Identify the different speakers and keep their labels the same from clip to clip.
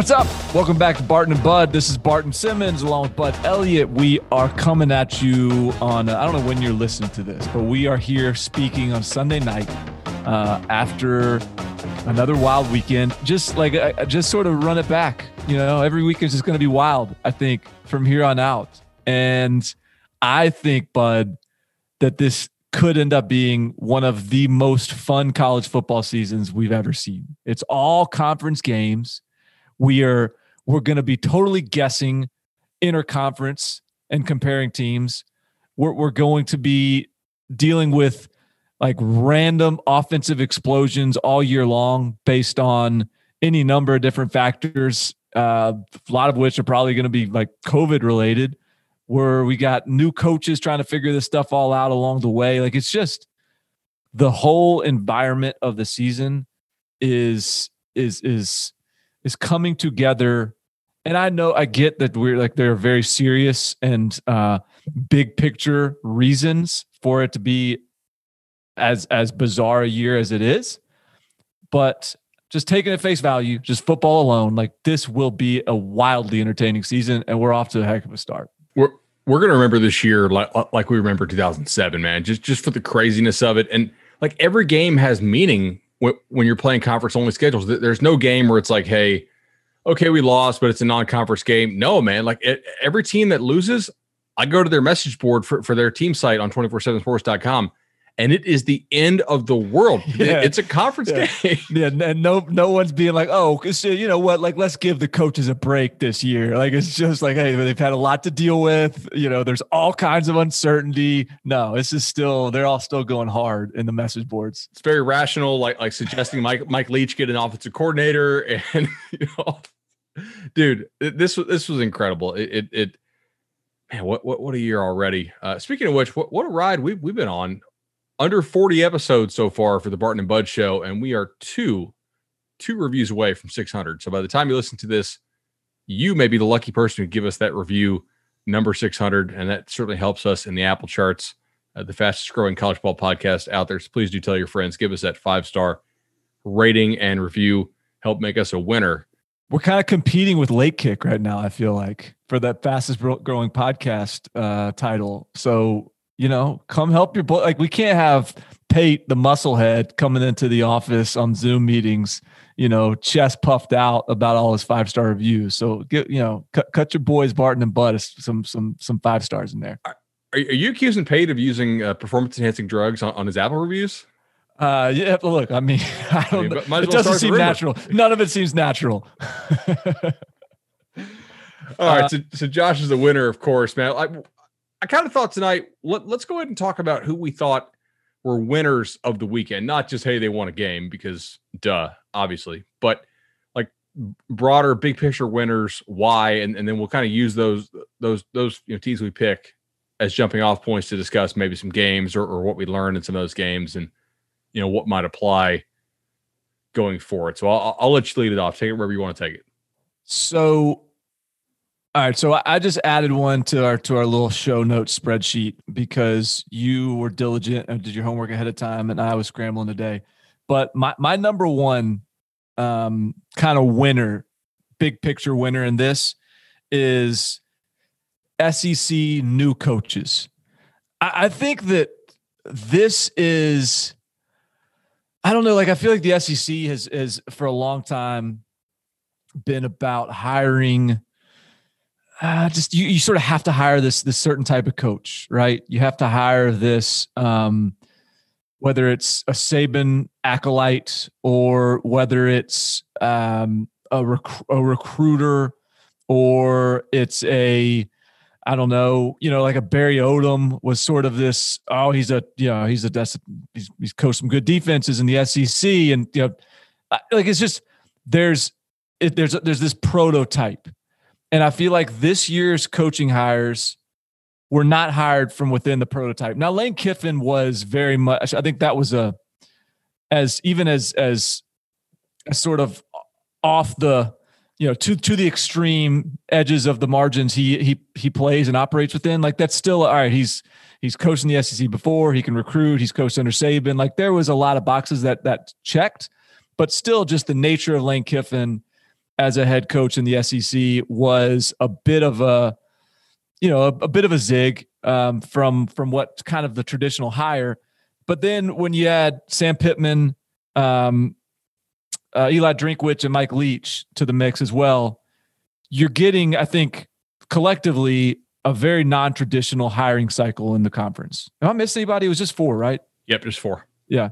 Speaker 1: What's up? Welcome back to Barton and Bud. This is Barton Simmons along with Bud Elliott. We are coming at you on, uh, I don't know when you're listening to this, but we are here speaking on Sunday night uh, after another wild weekend. Just like, uh, just sort of run it back. You know, every week is just going to be wild, I think, from here on out. And I think, Bud, that this could end up being one of the most fun college football seasons we've ever seen. It's all conference games we are we're going to be totally guessing interconference and comparing teams. We're, we're going to be dealing with like random offensive explosions all year long based on any number of different factors uh, a lot of which are probably going to be like covid related where we got new coaches trying to figure this stuff all out along the way. Like it's just the whole environment of the season is is is is coming together. And i know i get that we're like there are very serious and uh big picture reasons for it to be as as bizarre a year as it is. But just taking at face value just football alone like this will be a wildly entertaining season and we're off to a heck of a start.
Speaker 2: We're we're gonna remember this year like like we remember 2007, man. Just just for the craziness of it, and like every game has meaning when, when you're playing conference only schedules. There- There's no game where it's like, hey, okay, we lost, but it's a non-conference game. No, man. Like it, every team that loses, I go to their message board for for their team site on 247sports.com, and it is the end of the world.
Speaker 1: Yeah.
Speaker 2: it's a conference
Speaker 1: Yeah.
Speaker 2: game.
Speaker 1: yeah and no no one's being like oh, you know what like let's give the coaches a break this year like it's just like hey they've had a lot to deal with you know there's all kinds of uncertainty no this is still they're all still going hard in the message boards
Speaker 2: It's very rational, like like suggesting Mike Mike Leach get an offensive coordinator, and you know, dude, this was this was incredible. It it, it man, what what what a year already. Uh, speaking of which, what what a ride we've we've been on. Under forty episodes so far for the Barton and Bud show, and we are two two reviews away from six hundred. So by the time you listen to this, you may be the lucky person who give us that review number six hundred, and that certainly helps us in the Apple charts uh, the fastest growing college ball podcast out there. So please do tell your friends, give us that five star rating and review, help make us a winner.
Speaker 1: we're kind of competing with late kick right now i feel like for that fastest growing podcast uh title so you know come help your boy. Like we can't have pate the musclehead coming into the office on zoom meetings you know chest puffed out about all his five star reviews. So get you know cut, cut your boys barton and bud some some some five stars in there.
Speaker 2: Are, are you accusing Pate of using uh, performance enhancing drugs on, on his Apple reviews?
Speaker 1: uh yeah look. I mean i don't
Speaker 2: mean, might as
Speaker 1: it
Speaker 2: well
Speaker 1: doesn't seem natural. None of it seems natural.
Speaker 2: All
Speaker 1: Uh,
Speaker 2: right, so, so Josh is the winner, of course, man. I, I kind of thought tonight, let, let's go ahead and talk about who we thought were winners of the weekend. Not just, hey, they won a game, because duh, obviously, but like broader, big picture winners, why, and, and then we'll kind of use those those those you know teams we pick as jumping off points to discuss maybe some games or, or what we learned in some of those games and you know what might apply going forward. So I'll, I'll let you lead it off. Take it wherever you want to take it.
Speaker 1: So, all right. So I- just added one to our to our little show notes spreadsheet because you were diligent and did your homework ahead of time, and I was scrambling today. But my my number one um, kind of winner, big picture winner in this is SEC new coaches. I, I think that this is I don't know, like I feel like the SEC has has for a long time been about hiring uh, just you, you sort of have to hire this this certain type of coach, right? You have to hire this um, whether it's a Saban acolyte or whether it's um, a, rec- a recruiter or it's a I don't know, you know, like a Barry Odom was sort of this. Oh, he's a, you know, he's a, he's, he's coached some good defenses in the SEC, and you know, like it's just there's it, there's there's this prototype, and I feel like this year's coaching hires were not hired from within the prototype. Now, Lane Kiffin was very much. I think that was a as even as as, as sort of off the you know to to the extreme edges of the margins he he he plays and operates within like that's still all right he's he's coached in the SEC before he can recruit he's coached under Saban like there was a lot of boxes that that checked but still just the nature of Lane Kiffin as a head coach in the SEC was a bit of a you know a, a bit of a zig um, from from what kind of the traditional hire but then when you add Sam Pittman um, uh, Eli Drinkwitz and Mike Leach to the mix as well, you're getting, I think, collectively a very non-traditional hiring cycle in the conference. Am I missing anybody? It was just four, right?
Speaker 2: Yep, just four.
Speaker 1: Yeah.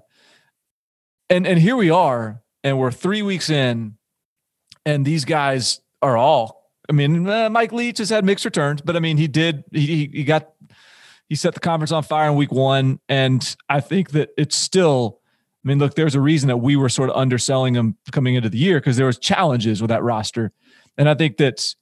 Speaker 1: And and here we are, and we're three weeks in, and these guys are all. I mean, uh, Mike Leach has had mixed returns, but I mean, he did. He he got he set the conference on fire in week one, and I think that it's still I mean, look, there's a reason that we were sort of underselling him coming into the year because there was challenges with that roster, and I think that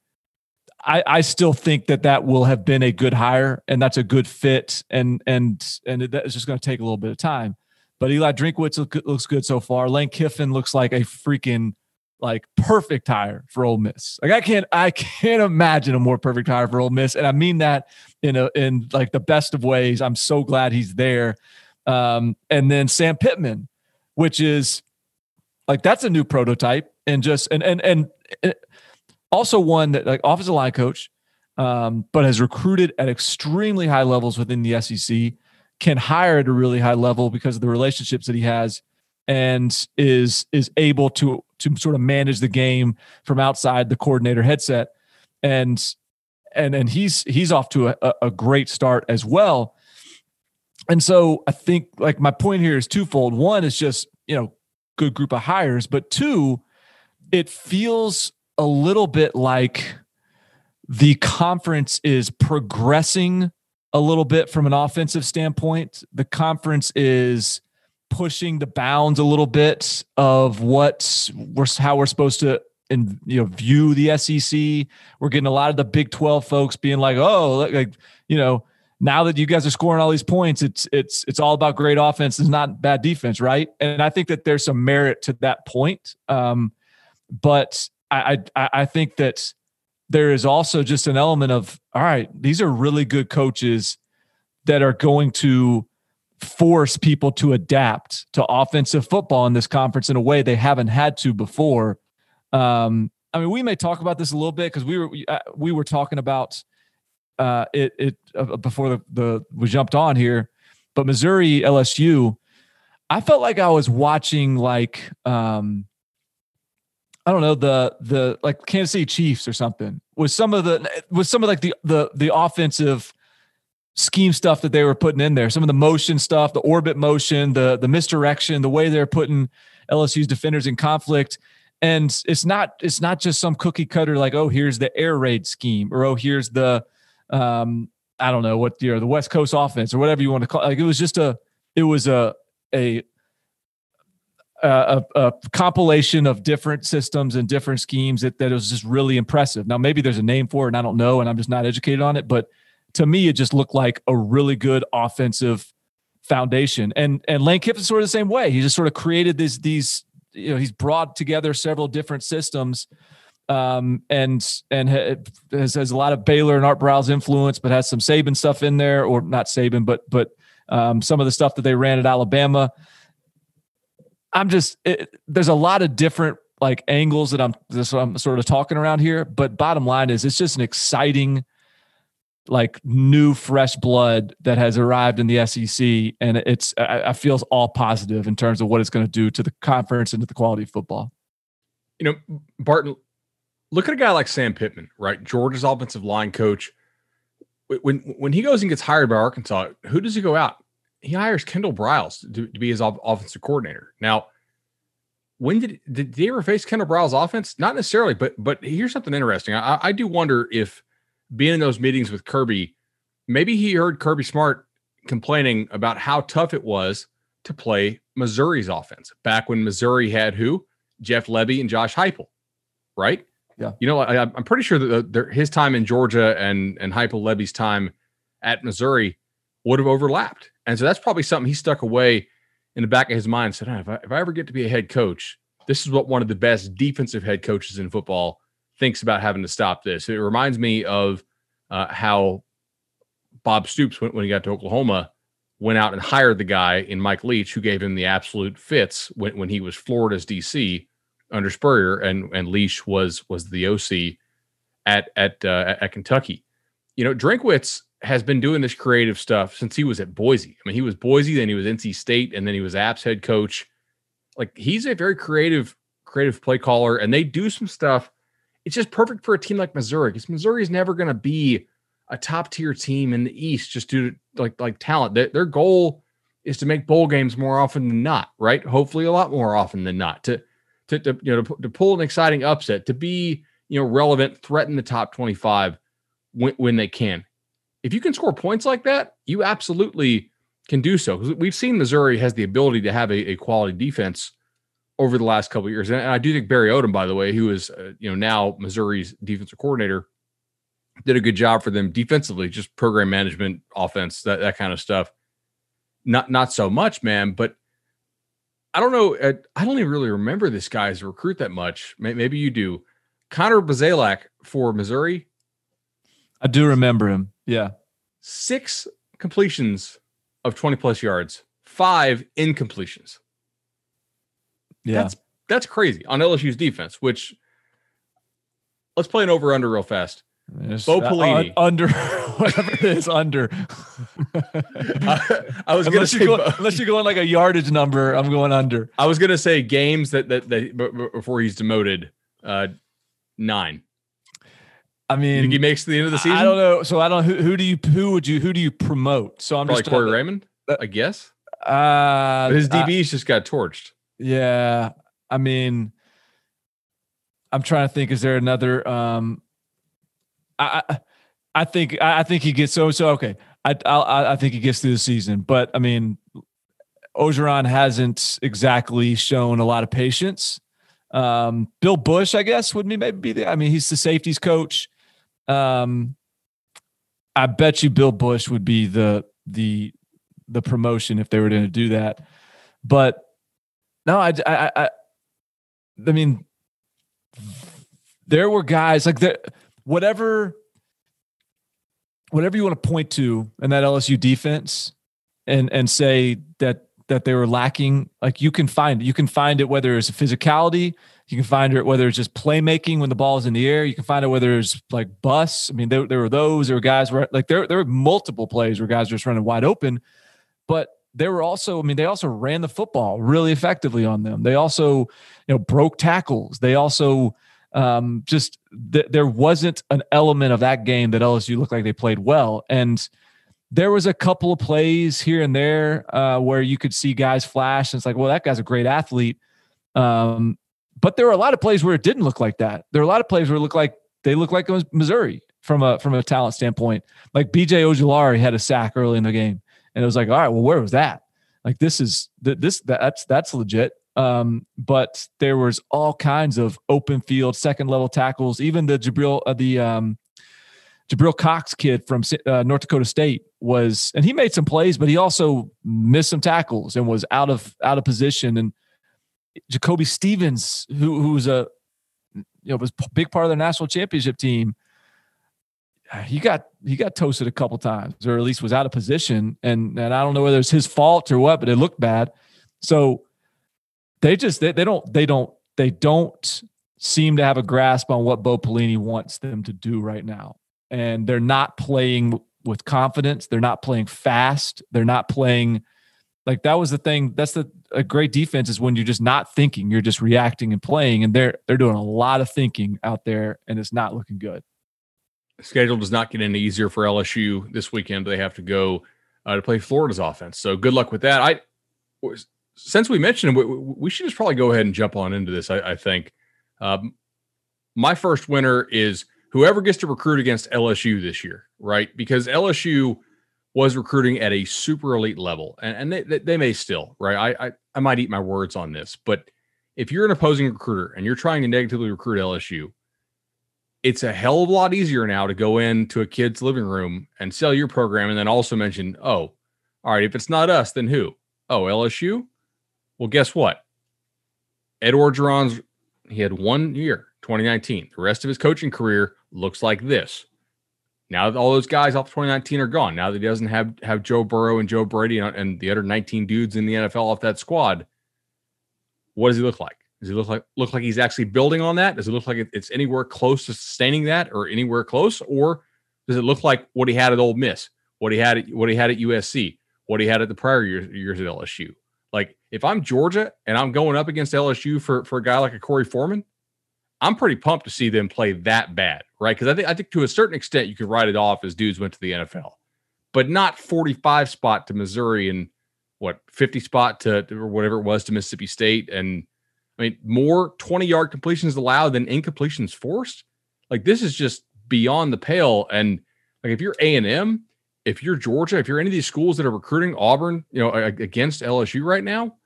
Speaker 1: I, I still think that that will have been a good hire and that's a good fit, and and and it's just going to take a little bit of time. But Eli Drinkwitz look, looks good so far. Lane Kiffin looks like a freaking like perfect hire for Ole Miss. Like I can't I can't imagine a more perfect hire for Ole Miss, and I mean that in a in like the best of ways. I'm so glad he's there. Um, and then Sam Pittman, which is like that's a new prototype and just and and and also one that like offensive line coach, um, but has recruited at extremely high levels within the SEC, can hire at a really high level because of the relationships that he has, and is is able to to sort of manage the game from outside the coordinator headset, and and and he's he's off to a, a great start as well and so I think like my point here is twofold. One is just, you know, good group of hires, but two, it feels a little bit like the conference is progressing a little bit from an offensive standpoint. The conference is pushing the bounds a little bit of what we're how we're supposed to and you know view the SEC. We're getting a lot of the Big 12 folks being like, "Oh, like you know, now that you guys are scoring all these points, it's it's it's all about great offense and not bad defense, right? And I think that there's some merit to that point. Um, but I, I I think that there is also just an element of all right, these are really good coaches that are going to force people to adapt to offensive football in this conference in a way they haven't had to before. Um, I mean, we may talk about this a little bit because we were we, uh, we were talking about uh, it it uh, before the, the we jumped on here, but Missouri LSU, I felt like I was watching like um, I don't know the the like Kansas City Chiefs or something with some of the with some of like the the the offensive scheme stuff that they were putting in there, some of the motion stuff, the orbit motion, the the misdirection, the way they're putting LSU's defenders in conflict and it's not it's not just some cookie cutter like oh here's the air raid scheme or oh here's the um, I don't know what you know, the West Coast offense or whatever you want to call. It. Like it was just a, it was a a a, a, compilation of different systems and different schemes that, that was just really impressive. Now, maybe there's a name for it and I don't know, and I'm just not educated on it, but to me, it just looked like a really good offensive foundation. And, and Lane Kiffin's sort of the same way. He just sort of created these, these, you know, he's brought together several different systems um, and and has, has a lot of Baylor and Art Briles influence, but has some Saban stuff in there, or not Saban, but but um, some of the stuff that they ran at Alabama. I'm just it, there's a lot of different like angles that I'm I'm sort of talking around here, but bottom line is it's just an exciting like new fresh blood that has arrived in the SEC, and it's I, I feel all positive in terms of what it's going to do to the conference and to the quality of football.
Speaker 2: You know, Barton, look at a guy like Sam Pittman, right? Georgia's offensive line coach. When when he goes and gets hired by Arkansas, who does he go out? He hires Kendall Briles to, to be his offensive coordinator. Now, when did did they ever face Kendall Briles' offense? Not necessarily, but but here's something interesting. I, I do wonder if being in those meetings with Kirby, maybe he heard Kirby Smart complaining about how tough it was to play Missouri's offense back when Missouri had who Jeff Lebby and Josh Heupel, right?
Speaker 1: Yeah.
Speaker 2: You know, I, am pretty sure that the, his time in Georgia and and Heupel Lebby's time at Missouri would have overlapped, and so that's probably something he stuck away in the back of his mind. Said, oh, if, I, if I ever get to be a head coach, this is what one of the best defensive head coaches in football thinks about having to stop this. It reminds me of uh, how Bob Stoops, when, when he got to Oklahoma, went out and hired the guy in Mike Leach, who gave him the absolute fits when, when he was Florida's DC under Spurrier, and and Leach was was the OC at at uh, at Kentucky. You know, Drinkwitz has been doing this creative stuff since he was at Boise. I mean, he was Boise, then he was NC State, and then he was App's head coach. Like he's a very creative creative play caller, and they do some stuff. It's just perfect for a team like Missouri because Missouri is never going to be a top tier team in the East just due to like like talent. Their, their goal is to make bowl games more often than not, right? Hopefully, a lot more often than not. To to, to you know to, to, pull an exciting upset, to be you know relevant, threaten the top twenty five when, when they can. If you can score points like that, you absolutely can do so. Because we've seen Missouri has the ability to have a, a quality defense over the last couple years, and I do think Barry Odom, by the way, who is uh, you know now Missouri's defensive coordinator, did a good job for them defensively, just program management, offense, that that kind of stuff. Not not so much, man, but I don't know. Uh, I don't even really remember this guy's recruit that much. Maybe you do. Connor Bazelak for Missouri.
Speaker 1: I do remember him. Yeah.
Speaker 2: Six completions of 20 plus yards, five incompletions. Yeah. That's that's crazy on LSU's defense, which let's play an over under real fast. Bo uh, Pelini.
Speaker 1: Uh, under whatever it is, under.
Speaker 2: I, I, was
Speaker 1: unless
Speaker 2: gonna
Speaker 1: you go, unless you're going like a yardage number, I'm going under.
Speaker 2: I was gonna say games that that, that before he's demoted, uh, nine.
Speaker 1: I mean,
Speaker 2: he makes the end of the season.
Speaker 1: I don't know. So I don't. Who, who do you? Who would you? Who do you promote? So I'm
Speaker 2: Probably
Speaker 1: just
Speaker 2: Corey Raymond. I guess.
Speaker 1: Uh,
Speaker 2: his DBs just got torched.
Speaker 1: Yeah, I mean, I'm trying to think. Is there another? Um, I, I think I think he gets so so okay. I, I I think he gets through the season, but I mean, Orgeron hasn't exactly shown a lot of patience. Um, Bill Bush, I guess, would be maybe be the. I mean, he's the safeties coach. Um, I bet you Bill Bush would be the the the promotion if they were going to do that. But no, I, I, I, I mean, there were guys like that whatever whatever you want to point to in that LSU defense and and say that that they were lacking, like you can find. You can find it whether it's physicality, you can find it whether it's just playmaking when the ball is in the air. You can find it whether it's like bus. I mean, there, there were those. There were guys where like there there were multiple plays where guys were just running wide open, but there were also. I mean, they also ran the football really effectively on them. They also you know broke tackles. They also um, just th- there wasn't an element of that game that LSU looked like they played well. And there was a couple of plays here and there uh, where you could see guys flash, and it's like, well, that guy's a great athlete. Um, but there were a lot of plays where it didn't look like that. There were a lot of plays where it looked like they looked like Missouri from a from a talent standpoint. Like BJ Ojulari had a sack early in the game, and it was like, all right, well, where was that? Like this is this that's that's legit. Um, but there was all kinds of open field, second level tackles. Even the Jabril, uh, the um, Jabril Cox kid from uh, North Dakota State was, and he made some plays, but he also missed some tackles and was out of out of position. And Jacoby Stevens, who who's a you know was a big part of the national championship team, he got he got toasted a couple times, or at least was out of position. And and I don't know whether it's his fault or what, but it looked bad. So they just they, they don't they don't they don't seem to have a grasp on what Bo Pelini wants them to do right now. and they're not playing with confidence. They're not playing fast. They're not playing like that was the thing. That's the a great defense is when you're just not thinking, you're just reacting and playing, and they're they're doing a lot of thinking out there, and it's not looking good.
Speaker 2: Schedule does not get any easier for LSU this weekend. They have to go uh, to play Florida's offense. So good luck with that. I since we mentioned we, we should just probably go ahead and jump on into this. I, I think um, my first winner is whoever gets to recruit against LSU this year, right? Because LSU was recruiting at a super elite level, and, and they, they may still, right? I, I I might eat my words on this, but if you're an opposing recruiter and you're trying to negatively recruit LSU, it's a hell of a lot easier now to go into a kid's living room and sell your program and then also mention, oh, all right, if it's not us, then who? Oh, LSU? Well, guess what? Ed Orgeron's, he had one year, 2019. The rest of his coaching career looks like this. Now that all those guys off 2019 are gone, now that he doesn't have have Joe Burrow and Joe Brady and, and the other 19 dudes in the NFL off that squad, what does he look like? Does he look like look like he's actually building on that? Does it look like it's anywhere close to sustaining that, or anywhere close, or does it look like what he had at Ole Miss, what he had at what he had at USC, what he had at the prior years, years at LSU? Like if I'm Georgia and I'm going up against LSU for for a guy like a Korey Foreman, I'm pretty pumped to see them play that bad, right? Because I think I think to a certain extent you could write it off as dudes went to the NFL, but not 45 spot to Missouri and what 50 spot to or whatever it was to Mississippi State and I mean, more 20 yard completions allowed than incompletions forced. Like this is just beyond the pale. And like if you're A and M, if you're Georgia, if you're any of these schools that are recruiting Auburn, you know, against LSU right now,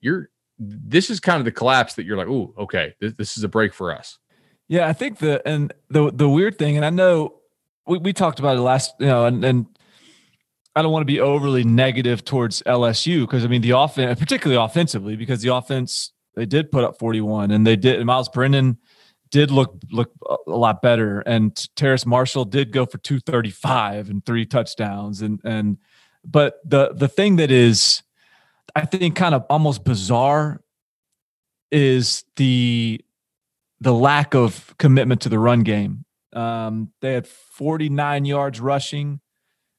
Speaker 2: you're this is kind of the collapse that you're like, oh, okay, this, this is a break for us.
Speaker 1: Yeah, I think the and the the weird thing, and I know we, we talked about it last, you know, and and I don't want to be overly negative towards LSU because I mean the offense, particularly offensively, because the offense they did put up 41 and they did Myles Brennan did look look a lot better and Terrace Marshall did go for 235 and three touchdowns and and but the the thing that is I think kind of almost bizarre is the the lack of commitment to the run game. Um, they had 49 yards rushing.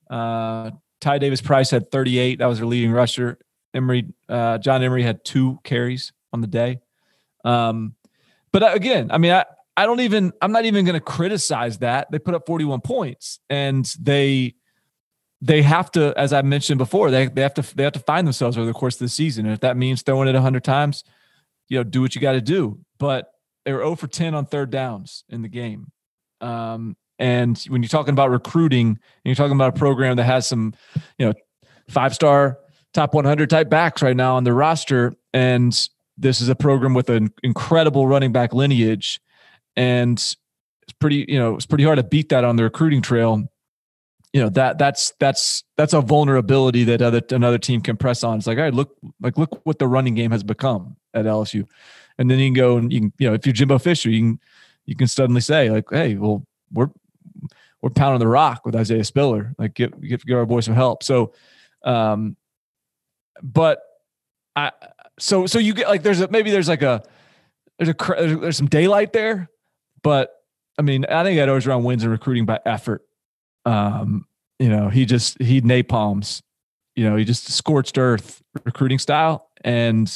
Speaker 1: Uh, Ty Davis Price had 38. That was their leading rusher. Emery, uh, John Emery had two carries on the day. Um, but again, I mean, I, I don't even, I'm not even going to criticize that. They put up 41 points and they, they have to, as I mentioned before, they, they have to, they have to find themselves over the course of the season. And if that means throwing it 100 times, you know, do what you got to do. But they were 0 for 10 on third downs in the game. Um, and when you're talking about recruiting and you're talking about a program that has some, you know, five star top 100 type backs right now on the roster, and this is a program with an incredible running back lineage, and it's pretty, you know, it's pretty hard to beat that on the recruiting trail. You know that that's that's that's a vulnerability that other another team can press on. It's like, all right, look, like look what the running game has become at LSU, and then you can go and you can, you know, if you're Jimbo Fisher, you can you can suddenly say like, hey, well, we're we're pounding the rock with Isaiah Spiller. Like, give give, give our boy some help. So, um, but I so so you get like there's a maybe there's like a there's a there's some daylight there, but I mean I think Ed Orgeron wins in recruiting by effort. Um, you know he just he napalms, you know he just scorched earth recruiting style, and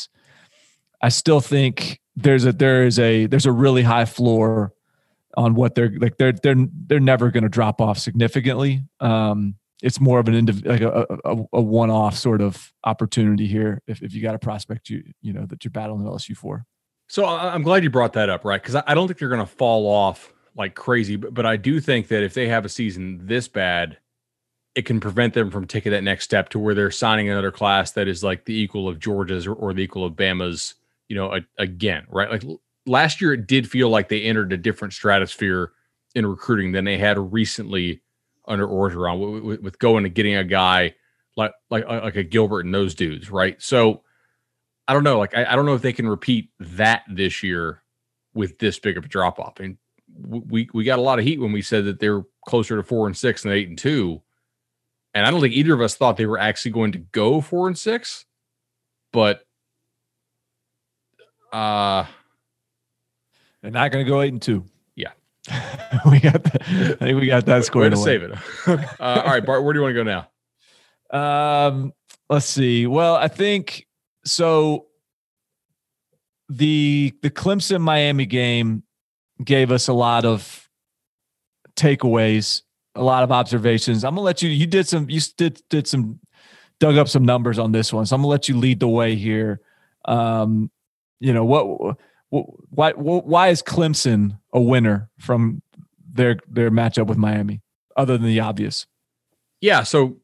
Speaker 1: I still think there's a there is a there's a really high floor on what they're like they're they're they're never going to drop off significantly. Um, it's more of an indiv- like a, a, a, one-off sort of opportunity here if, if you got a prospect you you know that you're battling LSU for.
Speaker 2: So I'm glad you brought that up, right? Because I don't think they're going to fall off like crazy, but, but I do think that if they have a season this bad, it can prevent them from taking that next step to where they're signing another class that is like the equal of Georgia's or, or the equal of Bama's, you know, a, again, right? Like last year, it did feel like they entered a different stratosphere in recruiting than they had recently under Orgeron with, with going and getting a guy like like like a Gilbert and those dudes, right? So I don't know. Like I, I don't know if they can repeat that this year with this big of a drop off. And we we got a lot of heat when we said that they're closer to four and six than eight and two. And I don't think either of us thought they were actually going to go four and six, but uh
Speaker 1: they're not going to go eight and two. We got that. I think we got that squared
Speaker 2: Way to
Speaker 1: away.
Speaker 2: save it. uh, all right, Bart, where do you want to go now?
Speaker 1: Um, let's see. Well, I think so. The the Clemson Miami game gave us a lot of takeaways, a lot of observations. I'm gonna let you. You did some. You did did some, dug up some numbers on this one. So I'm gonna let you lead the way here. Um, you know what? what why why is Clemson a winner from their their matchup with Miami, other than the obvious?
Speaker 2: Yeah, so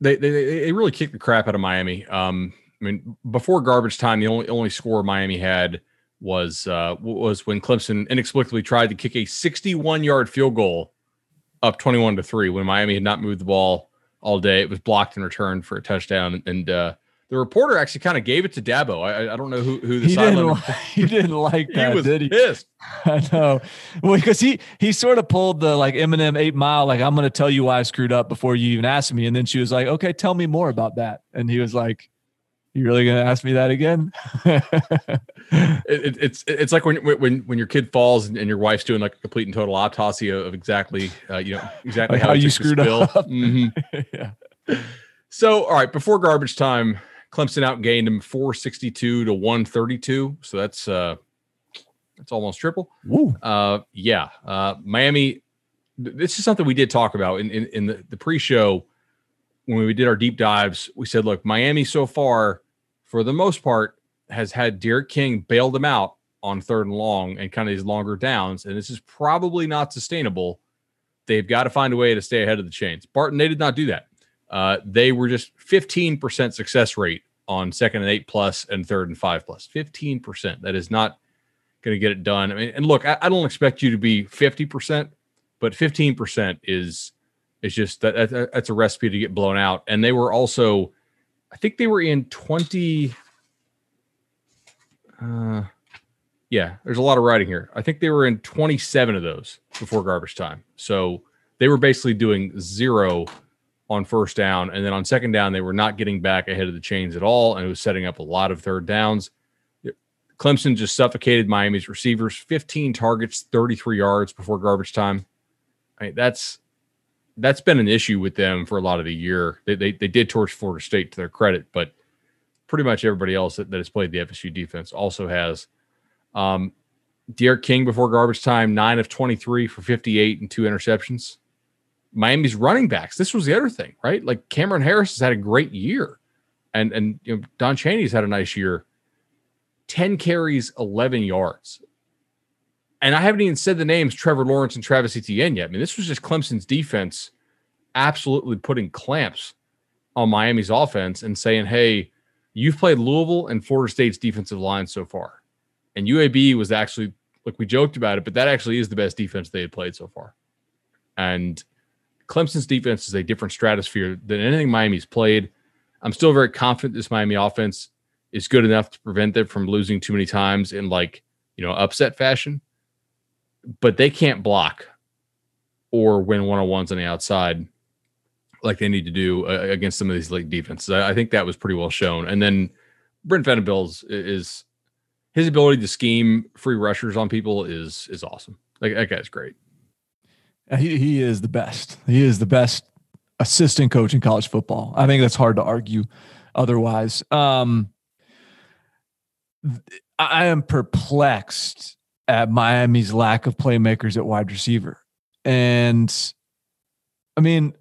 Speaker 2: they they they really kicked the crap out of Miami. Um, I mean, before garbage time, the only only score Miami had was uh, was when Clemson inexplicably tried to kick a 61 yard field goal up 21 to three when Miami had not moved the ball all day. It was blocked and returned for a touchdown, and uh, the reporter actually kind of gave it to Dabo. I, I don't know who who the
Speaker 1: he didn't,
Speaker 2: sideline.
Speaker 1: li- he didn't like that,
Speaker 2: he was
Speaker 1: did he?
Speaker 2: pissed.
Speaker 1: I know. Well, because he he sort of pulled the like Eminem Eight Mile, like I'm going to tell you why I screwed up before you even asked me, and then she was like, "Okay, tell me more about that," and he was like. You really gonna ask me that again?
Speaker 2: It, it, it's it's like when when when your kid falls and, and your wife's doing like a complete and total autopsy of, exactly uh, you know exactly
Speaker 1: Like
Speaker 2: how,
Speaker 1: how you screwed up.
Speaker 2: Mhm.
Speaker 1: yeah.
Speaker 2: So, all right, before garbage time, Clemson outgained him 462 to 132. So that's uh that's almost triple.
Speaker 1: Woo.
Speaker 2: Uh yeah. Uh Miami th- this is something we did talk about in in, in the, the pre-show when we did our deep dives. We said, look, Miami so far, for the most part, has had D'Eriq King bail them out on third and long and kind of these longer downs, and this is probably not sustainable. They've got to find a way to stay ahead of the chains. Barton, they did not do that. Uh, they were just 15% success rate on second and eight plus and third and five plus. 15%. That is not going to get it done. I mean, and look, I, I don't expect you to be 50%, but 15% is is just that, that that's a recipe to get blown out. And they were also, I think they were in 20. Uh, yeah, there's a lot of writing here. I think they were in 27 of those before garbage time. So they were basically doing zero on first down. And then on second down, they were not getting back ahead of the chains at all. And it was setting up a lot of third downs. Clemson just suffocated Miami's receivers, 15 targets, 33 yards before garbage time. I mean, that's that's been an issue with them for a lot of the year. They, they, they did torch Florida State to their credit, but pretty much everybody else that, that has played the FSU defense also has. Um, D'Eriq King before garbage time, nine of 23 for 58 and two interceptions. Miami's running backs. This was the other thing, right? Like Cam'Ron Harris has had a great year, and and you know Don Chaney's had a nice year. 10 carries, 11 yards. And I haven't even said the names Trevor Lawrence and Travis Etienne yet. I mean, this was just Clemson's defense absolutely putting clamps on Miami's offense and saying, hey, you've played Louisville and Florida State's defensive line so far. And UAB was actually, like we joked about it, but that actually is the best defense they had played so far. And Clemson's defense is a different stratosphere than anything Miami's played. I'm still very confident this Miami offense is good enough to prevent them from losing too many times in like, you know, upset fashion. But they can't block or win one on ones on the outside like they need to do uh, against some of these league defenses. I, I, think that was pretty well shown. And then Brent Venables is his ability to scheme free rushers on people is is awesome. Like that guy's great.
Speaker 1: He he is the best. He is the best assistant coach in college football. I think that's hard to argue otherwise. Um, I am perplexed at Miami's lack of playmakers at wide receiver. And I mean,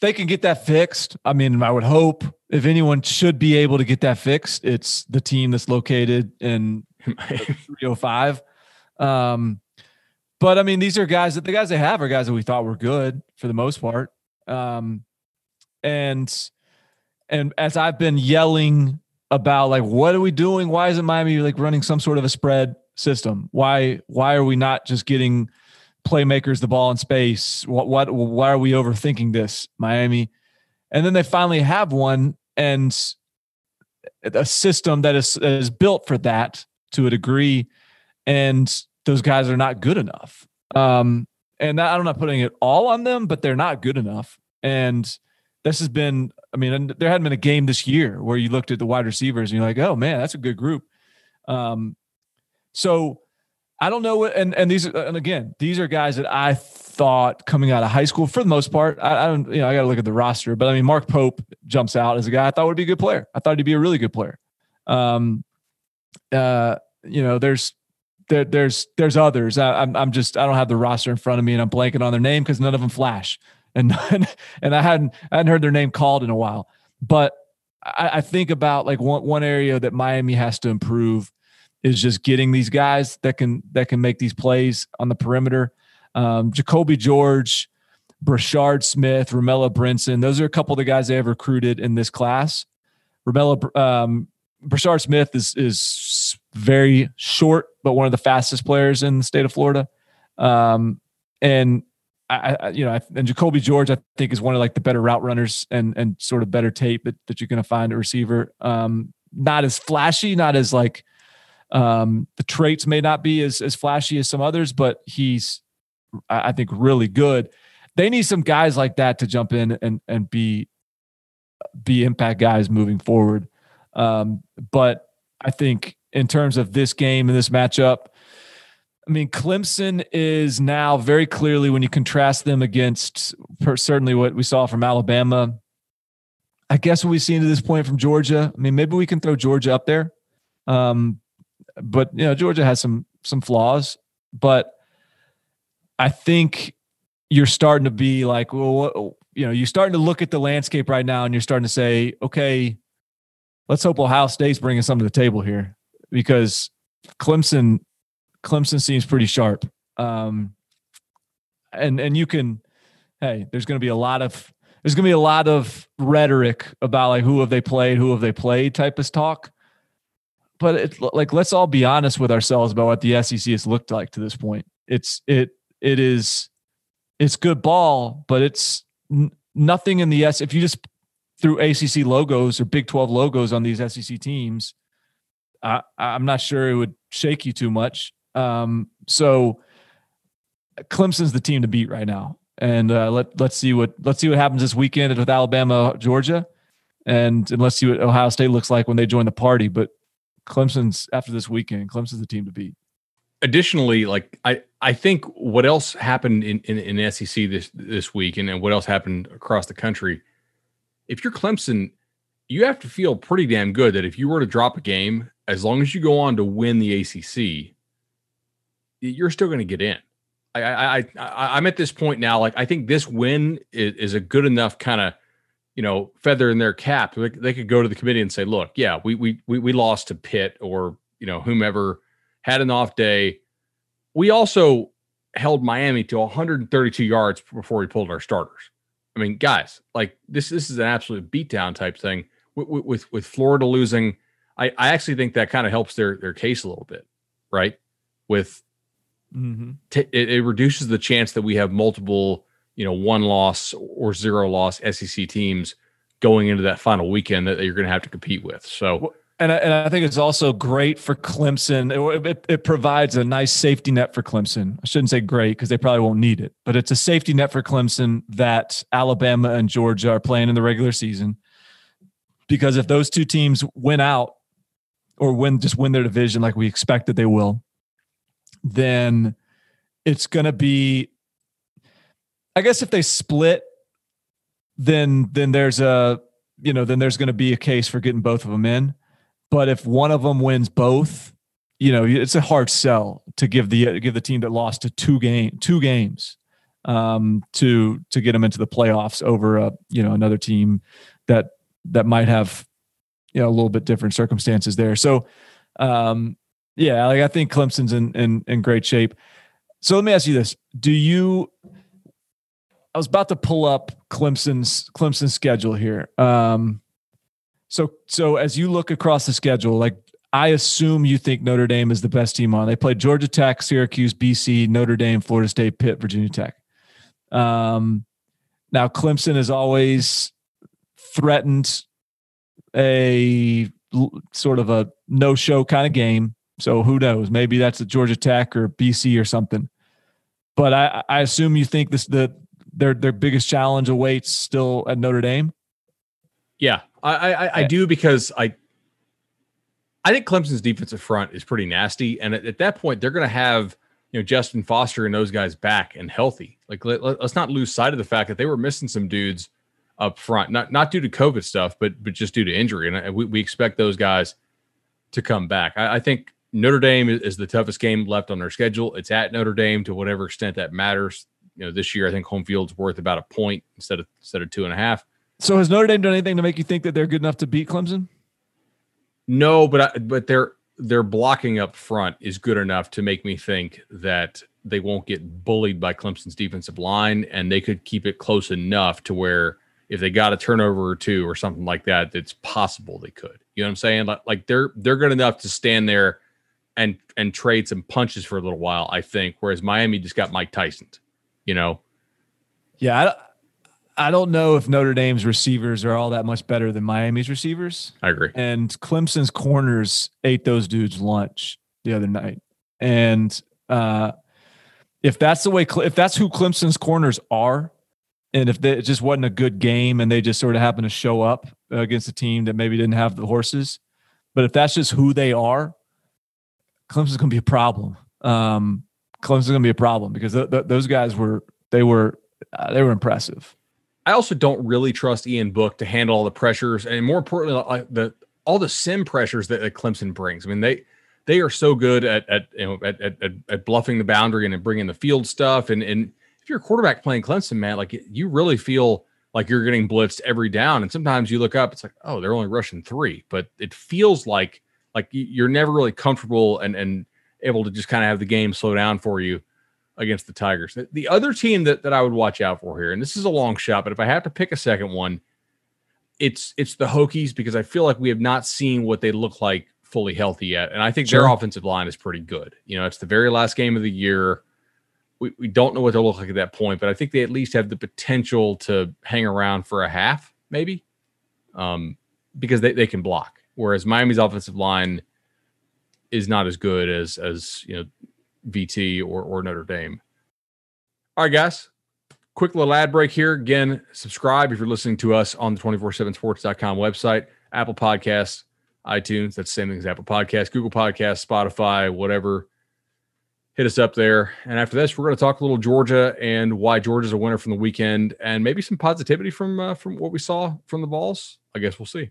Speaker 1: they can get that fixed. I mean, I would hope if anyone should be able to get that fixed, it's the team that's located in 305. Um, but I mean, these are guys that the guys they have are guys that we thought were good for the most part. Um, and and as I've been yelling about like what are we doing? Why isn't Miami like running some sort of a spread system? Why why are we not just getting playmakers the ball in space? What what why are we overthinking this, Miami? And then they finally have one and a system that is is built for that to a degree, and those guys are not good enough. Um, and that, I'm not putting it all on them, but they're not good enough. And this has been, I mean, there hadn't been a game this year where you looked at the wide receivers and you're like, oh man, that's a good group. Um, so I don't know what, and and these and again, these are guys that I thought coming out of high school for the most part. I, I don't, you know, I got to look at the roster, but I mean, Mark Pope jumps out as a guy I thought would be a good player. I thought he'd be a really good player. Um, uh, you know, there's there, there's there's others. I, am I'm just I don't have the roster in front of me, and I'm blanking on their name because none of them flash, and and I hadn't I hadn't heard their name called in a while. But I, I think about like one one area that Miami has to improve is just getting these guys that can that can make these plays on the perimeter. Um, Jacolby George, Brashard Smith, Romello Brinson. Those are a couple of the guys they have recruited in this class. Romello um, Brashard Smith is is very short, but one of the fastest players in the state of Florida. Um, and I, I, you know, and Jacolby George, I think, is one of like the better route runners and and sort of better tape that, that you're going to find a receiver. Um, not as flashy, not as like um, the traits may not be as as flashy as some others, but he's, I think, really good. They need some guys like that to jump in and and be be impact guys moving forward. Um, but I think in terms of this game and this matchup, I mean, Clemson is now very clearly when you contrast them against certainly what we saw from Alabama. I guess what we've seen to this point from Georgia. I mean, maybe we can throw Georgia up there, um, but you know, Georgia has some some flaws. But I think you're starting to be like, well, what, you know, you're starting to look at the landscape right now, and you're starting to say, okay, let's hope Ohio State's bringing something to the table here because Clemson Clemson seems pretty sharp. Um, and and you can, hey, there's going to be a lot of there's going to be a lot of rhetoric about like who have they played, who have they played type of talk. But it, like let's all be honest with ourselves about what the SEC has looked like to this point. It's it it is it's good ball, but it's n- nothing in the S. If you just threw ACC logos or Big 12 logos on these SEC teams, I, I'm not sure it would shake you too much. Um, so Clemson's the team to beat right now, and uh, let let's see what let's see what happens this weekend with Alabama, Georgia, and and let's see what Ohio State looks like when they join the party. But Clemson's after this weekend, Clemson's the team to beat.
Speaker 2: Additionally, like I, I think what else happened in, in, in SEC this this week, and, and what else happened across the country. If you're Clemson, you have to feel pretty damn good that if you were to drop a game, as long as you go on to win the ACC, you're still going to get in. I, I, I, I'm at this point now. Like, I think this win is, is a good enough kind of, you know, feather in their cap. They, they could go to the committee and say, look, yeah, we, we, we, we lost to Pitt or, you know, whomever had an off day. We also held Miami to 132 yards before we pulled our starters. I mean, guys, like this, this is an absolute beatdown type thing with, with, with Florida losing. I, I actually think that kind of helps their, their case a little bit, right? With Mm-hmm. T- it, it, reduces the chance that we have multiple, you know, one loss or zero loss SEC teams going into that final weekend that you're going to have to compete with. So,
Speaker 1: and I, and I think it's also great for Clemson. It, it, it provides a nice safety net for Clemson. I shouldn't say great because they probably won't need it, but it's a safety net for Clemson that Alabama and Georgia are playing in the regular season. Because if those two teams win out or win just win their division like we expect that they will, then it's going to be I guess if they split then then there's a you know then there's going to be a case for getting both of them in. But if one of them wins both, you know, it's a hard sell to give the give the team that lost to two game two games um, to to get them into the playoffs over a you know another team that that might have you know a little bit different circumstances there. So um, yeah, like I think Clemson's in, in in great shape. So let me ask you this: Do you? I was about to pull up Clemson's Clemson's schedule here. Um, so so as you look across the schedule, like I assume you think Notre Dame is the best team on. They played Georgia Tech, Syracuse, BC, Notre Dame, Florida State, Pitt, Virginia Tech. Um, now Clemson is always threatened a sort of a no-show kind of game. So who knows? Maybe that's a Georgia Tech or BC or something. But I, I assume you think this the their their biggest challenge awaits still at Notre Dame.
Speaker 2: Yeah, I I, I do because I I think Clemson's defensive front is pretty nasty, and at, at that point, they're going to have you know Justin Foster and those guys back and healthy. Like let, us not lose sight of the fact that they were missing some dudes up front, not not due to COVID stuff, but but just due to injury, and we, we expect those guys to come back. I, I think Notre Dame is, is, the toughest game left on their schedule. It's at Notre Dame to whatever extent that matters. You know, this year I think home field's worth about a point instead of instead of two and a half.
Speaker 1: So has Notre Dame done anything to make you think that they're good enough to beat Clemson?
Speaker 2: No, but I, but their their blocking up front is good enough to make me think that they won't get bullied by Clemson's defensive line, and they could keep it close enough to where if they got a turnover or two or something like that, it's possible they could. You know what I'm saying? Like, like they're they're good enough to stand there and and trade some punches for a little while. I think. Whereas Miami just got Mike Tyson. You know.
Speaker 1: Yeah, I I don't know if Notre Dame's receivers are all that much better than Miami's receivers.
Speaker 2: I agree.
Speaker 1: And Clemson's corners ate those dudes lunch the other night. And uh, if that's the way, if that's who Clemson's corners are, and if they, it just wasn't a good game and they just sort of happened to show up against a team that maybe didn't have the horses, but if that's just who they are, Clemson's going to be a problem. Um, Clemson's going to be a problem because th- th- those guys were they were uh, they were impressive.
Speaker 2: I also don't really trust Ian Book to handle all the pressures, and more importantly, the all the sim pressures that, that Clemson brings. I mean, they they are so good at at you know at, at, at bluffing the boundary and bringing the field stuff. And and if you're a quarterback playing Clemson, man, like you really feel like you're getting blitzed every down. And sometimes you look up, it's like, oh, they're only rushing three, but it feels like like you're never really comfortable and and able to just kind of have the game slow down for you against the Tigers. The other team that, that I would watch out for here, and this is a long shot, but if I have to pick a second one, it's it's the Hokies because I feel like we have not seen what they look like fully healthy yet. And I think sure. their offensive line is pretty good. You know, it's the very last game of the year. We, we don't know what they'll look like at that point, but I think they at least have the potential to hang around for a half, maybe. Um, because they, they can block. Whereas Miami's offensive line is not as good as as you know VT or, or Notre Dame. All right, guys. Quick little ad break here. Again, subscribe if you're listening to us on the 247sports.com website, Apple Podcasts, iTunes. That's the same thing as Apple Podcasts, Google Podcasts, Spotify, whatever. Hit us up there. And after this, we're going to talk a little Georgia and why Georgia's a winner from the weekend and maybe some positivity from uh, from what we saw from the balls. I guess we'll see.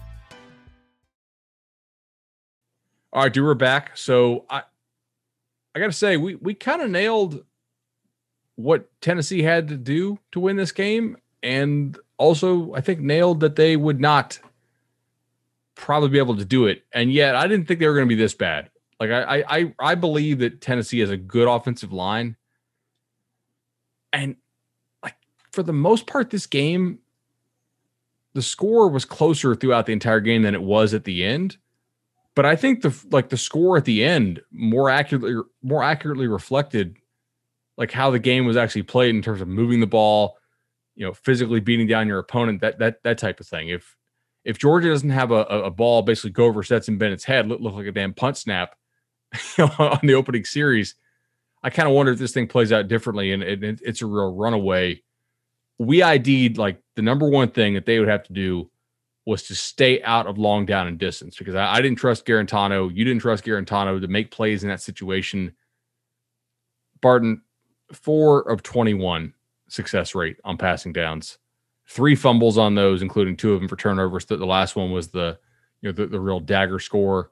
Speaker 2: All right, do we're back. So I I gotta say, we we kind of nailed what Tennessee had to do to win this game, and also I think nailed that they would not probably be able to do it. And yet I didn't think they were gonna be this bad. Like I I I believe that Tennessee has a good offensive line. And like for the most part, this game, the score was closer throughout the entire game than it was at the end but I think the like the score at the end more accurately more accurately reflected like how the game was actually played in terms of moving the ball, you know, physically beating down your opponent, that that that type of thing. If if Georgia doesn't have a, a ball basically go over sets Stetson Bennett's head, look, look like a damn punt snap on the opening series, I kind of wonder if this thing plays out differently and it, it, it's a real runaway. We ID'd like the number one thing that they would have to do was to stay out of long down and distance because I, I didn't trust Guarantano. You didn't trust Guarantano to make plays in that situation. Barton, four of 21 success rate on passing downs, three fumbles on those, including two of them for turnovers. The, the last one was the you know, the, the real dagger score.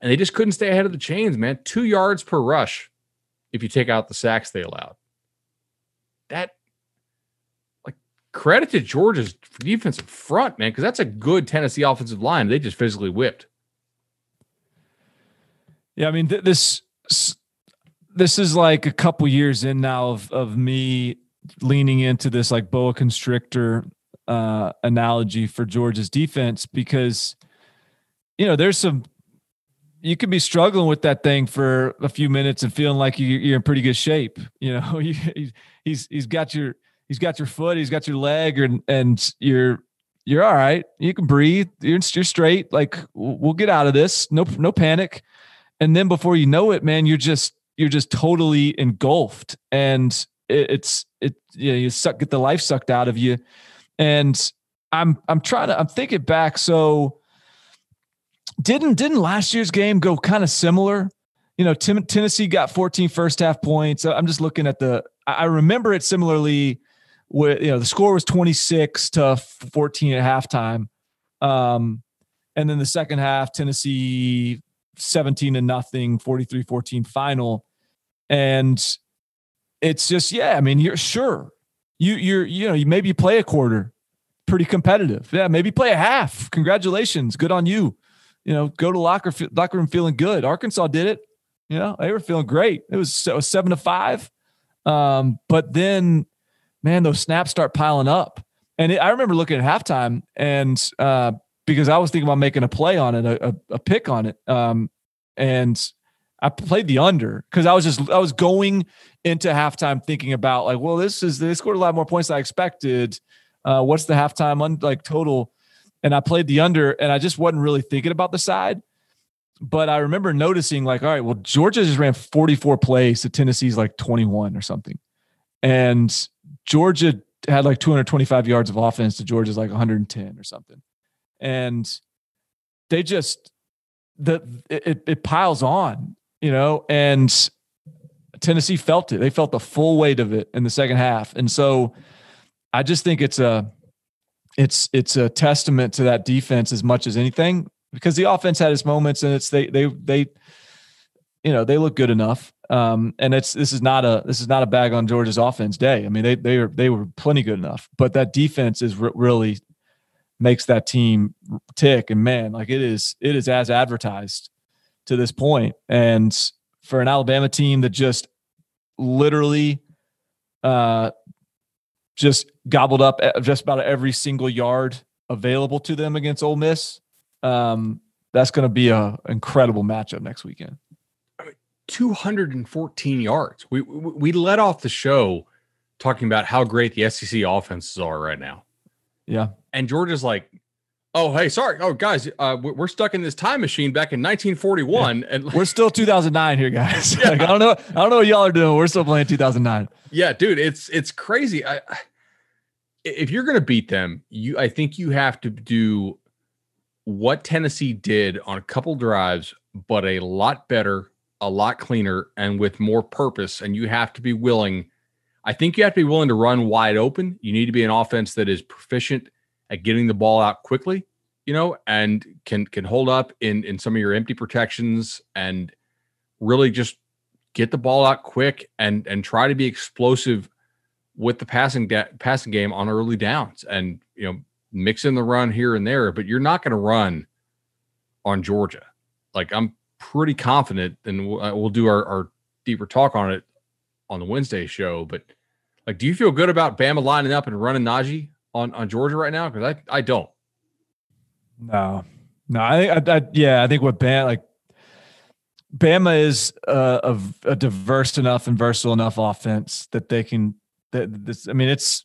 Speaker 2: And they just couldn't stay ahead of the chains, man. Two yards per rush if you take out the sacks they allowed. That credit to Georgia's defensive front, man, because that's a good Tennessee offensive line. They just physically whipped.
Speaker 1: Yeah, I mean th- this this is like a couple years in now of of me leaning into this like boa constrictor uh, analogy for Georgia's defense because you know there's some you could be struggling with that thing for a few minutes and feeling like you, are in pretty good shape. You know, he's he's got your he's got your foot, he's got your leg, and and you're you're all right. You can breathe. You're you're straight. Like we'll get out of this. No no panic. And then before you know it, man, you're just you're just totally engulfed, and it, it's it you know, you suck get the life sucked out of you. And I'm I'm trying to I'm thinking back. So didn't didn't last year's game go kind of similar? You know, Tim, Tennessee got 14 first half points. I'm just looking at the. I remember it similarly. With you know, the score was 26 to 14 at halftime, um, and then the second half, Tennessee 17 to nothing, 43-14 final, and it's just yeah. I mean, you're sure you you're you know you maybe play a quarter, pretty competitive. Yeah, maybe play a half. Congratulations, good on you you know, go to locker locker room feeling good. Arkansas did it. You know, they were feeling great. It was, it was seven to five. Um, but then, man, those snaps start piling up. And it, I remember looking at halftime and uh, because I was thinking about making a play on it, a, a, pick on it. Um, and I played the under because I was just I was going into halftime thinking about like, well, this is they scored a lot more points than I expected. Uh, what's the halftime un, like total? and I played the under, and I just wasn't really thinking about the side. But I remember noticing, like, all right, well, Georgia just ran 44 plays to Tennessee's like 21 or something. And Georgia had like 225 yards of offense to Georgia's like 110 or something. And they just, the it, it piles on, you know, and Tennessee felt it. They felt the full weight of it in the second half. And so I just think it's a, it's it's a testament to that defense as much as anything because the offense had its moments and it's they they they you know they look good enough um, and it's this is not a this is not a bag on Georgia's offense day. I mean they they were they were plenty good enough, but that defense is r- really makes that team tick. And man, like it is it is as advertised to this point. And for an Alabama team that just literally uh, just gobbled up just about every single yard available to them against Ole Miss. Um, that's going to be a incredible matchup next weekend.
Speaker 2: 214 yards. We, we we let off the show talking about how great the SEC offenses are right now.
Speaker 1: Yeah,
Speaker 2: and Georgia's like, oh hey, sorry, oh guys, uh, we're stuck in this time machine back in 1941, yeah. and
Speaker 1: we're still 2009 here, guys. Yeah. like, I don't know, I don't know what y'all are doing. We're still playing 2009.
Speaker 2: Yeah, dude, it's it's crazy. I if you're going to beat them, you I think you have to do what Tennessee did on a couple drives, but a lot better, a lot cleaner, and with more purpose. And you have to be willing. I think you have to be willing to run wide open. You need to be an offense that is proficient at getting the ball out quickly, you know, and can can hold up in in some of your empty protections and really just get the ball out quick and and try to be explosive with the passing da- passing game on early downs and you know mix in the run here and there, but you're not going to run on Georgia. Like I'm pretty confident, and we'll, uh, we'll do our, our, deeper talk on it on the Wednesday show. But like, do you feel good about Bama lining up and running Najee on on Georgia right now? Because I I don't.
Speaker 1: No, no, I, I, I yeah, I think what Bama like Bama is a, a, a diverse enough and versatile enough offense that they can that this, I mean, it's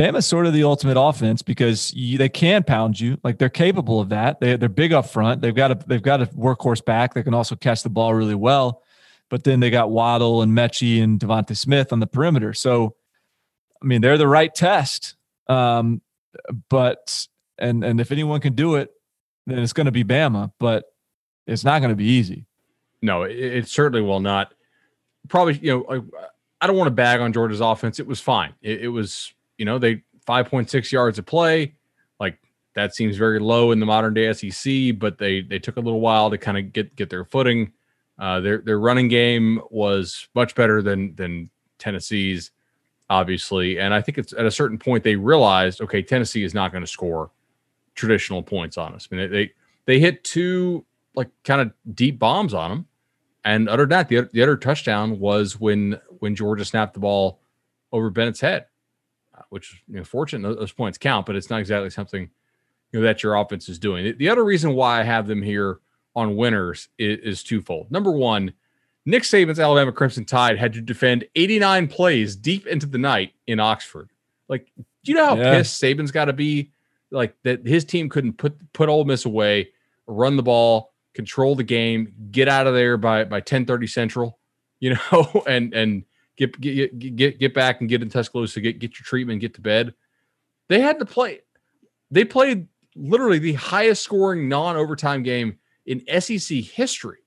Speaker 1: Bama's sort of the ultimate offense because you, they can pound you. Like they're capable of that. They, they're big up front. They've got a they've got a workhorse back that can also catch the ball really well. But then they got Waddle and Metchie and DeVonta Smith on the perimeter. So, I mean, they're the right test. Um, but and and if anyone can do it, then it's going to be Bama. But it's not going to be easy.
Speaker 2: No, it, it certainly will not. Probably, you know, I don't want to bag on Georgia's offense. It was fine. It, it was, you know, they 5.6 yards of play. Like that seems very low in the modern day SEC, but they they took a little while to kind of get get their footing. Uh, their their running game was much better than than Tennessee's, obviously, and I think it's at a certain point they realized, okay, Tennessee is not going to score traditional points on us. I mean, they they hit two like kind of deep bombs on them, and other than that, the the other touchdown was when when Georgia snapped the ball over Bennett's head, which you know, fortunate those points count, but it's not exactly something you know that your offense is doing. The other reason why I have them here on winners is, is twofold. Number one, Nick Saban's Alabama Crimson Tide had to defend 89 plays deep into the night in Oxford. Like, do you know how yeah. pissed Saban's got to be? Like that his team couldn't put put Ole Miss away, run the ball, control the game, get out of there by by 10:30 Central, you know, and and get get get get back and get in Tuscaloosa, get get your treatment, get to bed. They had to play. They played literally the highest scoring non overtime game in SEC history.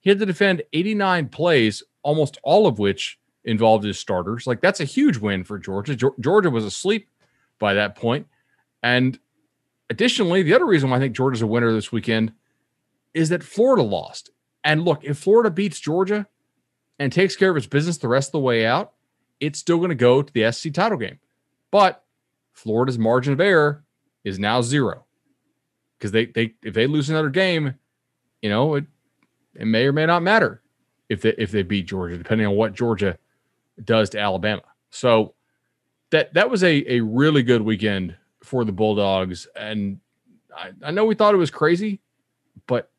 Speaker 2: He had to defend 89 plays, almost all of which involved his starters. Like that's a huge win for Georgia. Georgia was asleep by that point. And additionally, the other reason why I think Georgia's a winner this weekend is that Florida lost. And look, if Florida beats Georgia and takes care of its business the rest of the way out, it's still going to go to the SEC title game. But Florida's margin of error is now zero because they they if they lose another game, you know it it may or may not matter if they if they beat Georgia, depending on what Georgia does to Alabama. So that that was a a really good weekend for the Bulldogs, and I, I know we thought it was crazy, but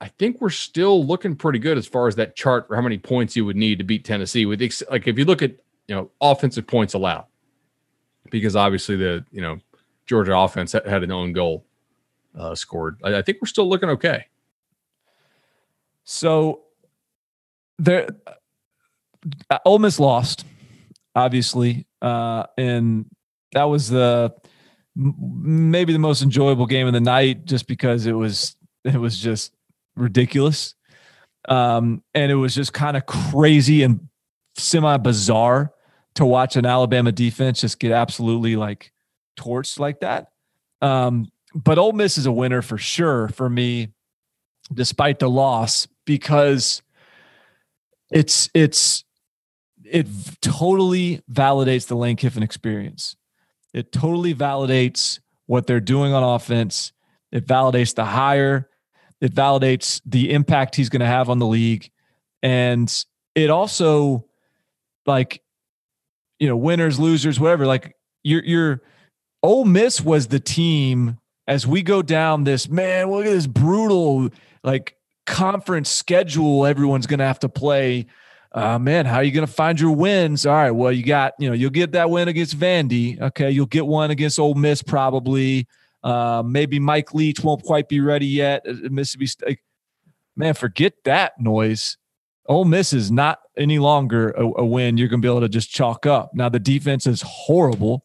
Speaker 2: I, think we're still looking pretty good as far as that chart for how many points you would need to beat Tennessee. With like if you look at you know offensive points allowed, because obviously the you know Georgia offense had an own goal uh, scored. I, I think we're still looking okay.
Speaker 1: So there, uh, Ole Miss lost, obviously, uh, and that was the maybe the most enjoyable game of the night, just because it was it was just ridiculous, um, and it was just kind of crazy and semi bizarre to watch an Alabama defense just get absolutely like torched like that. Um, but Ole Miss is a winner for sure for me, despite the loss, because it's it's it totally validates the Lane Kiffin experience. It totally validates what they're doing on offense. It validates the hire. It validates the impact he's going to have on the league. And it also, like, you know, winners, losers, whatever, like, you're, you're, Ole Miss was the team as we go down this, man, look at this brutal, like, conference schedule everyone's going to have to play uh, man, how are you going to find your wins? All right, well, you got, you know, you'll get that win against Vandy. Okay, you'll get one against Ole Miss probably. Uh, maybe Mike Leach won't quite be ready yet. Mississippi State, man, forget that noise. Ole Miss is not any longer a, a win you're going to be able to just chalk up. Now the defense is horrible,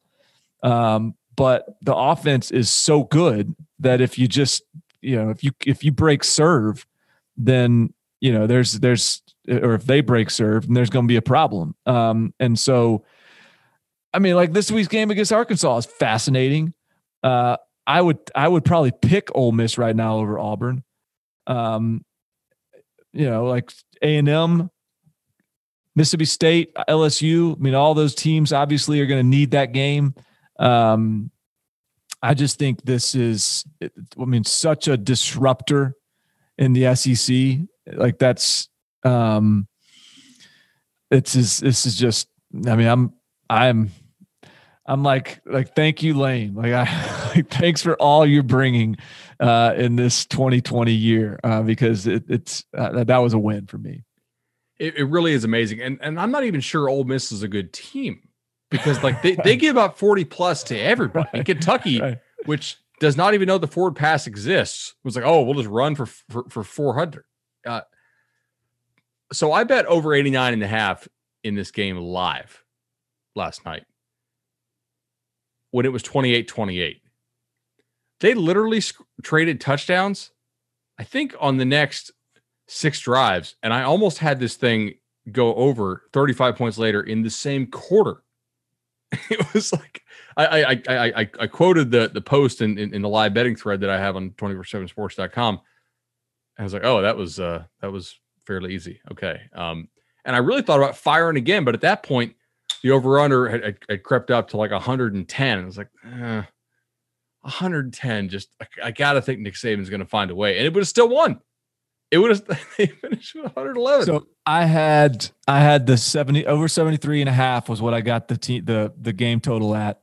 Speaker 1: um, but the offense is so good that if you just, you know, if you if you break serve, then you know there's there's or if they break serve, and there's going to be a problem. Um, and so, I mean, like this week's game against Arkansas is fascinating. Uh, I would I would probably pick Ole Miss right now over Auburn. Um, you know, like A and M, Mississippi State, LSU. I mean, all those teams obviously are going to need that game. Um, I just think this is, I mean, such a disruptor in the SEC. Like that's um, it's is this is just. I mean, I'm I'm I'm like like thank you, Lane. Like I like thanks for all you're bringing uh, in this 2020 year uh, because it, it's uh, that was a win for me.
Speaker 2: It, it really is amazing, and and I'm not even sure Ole Miss is a good team because like they, they give up 40 plus to everybody. Right. Kentucky, right. which does not even know the forward pass exists, was like, oh, we'll just run for for, for 400. Uh, so I bet over 89 and a half in this game live last night when it was 28 28. They literally sc- traded touchdowns, I think, on the next six drives. And I almost had this thing go over 35 points later in the same quarter. It was like I I I I, I quoted the the post in, in, in the live betting thread that I have on 247sports.com. I was like, oh, that was uh that was fairly easy. Okay. Um, and I really thought about firing again, but at that point, the over under had, had, had, crept up to like 110. I was like, eh, 110. Just I, I gotta think Nick Saban's going to find a way, and it would have still won. It would have they finished with 111.
Speaker 1: So I had I had the 70 over 73 and a half was what I got the team the the game total at.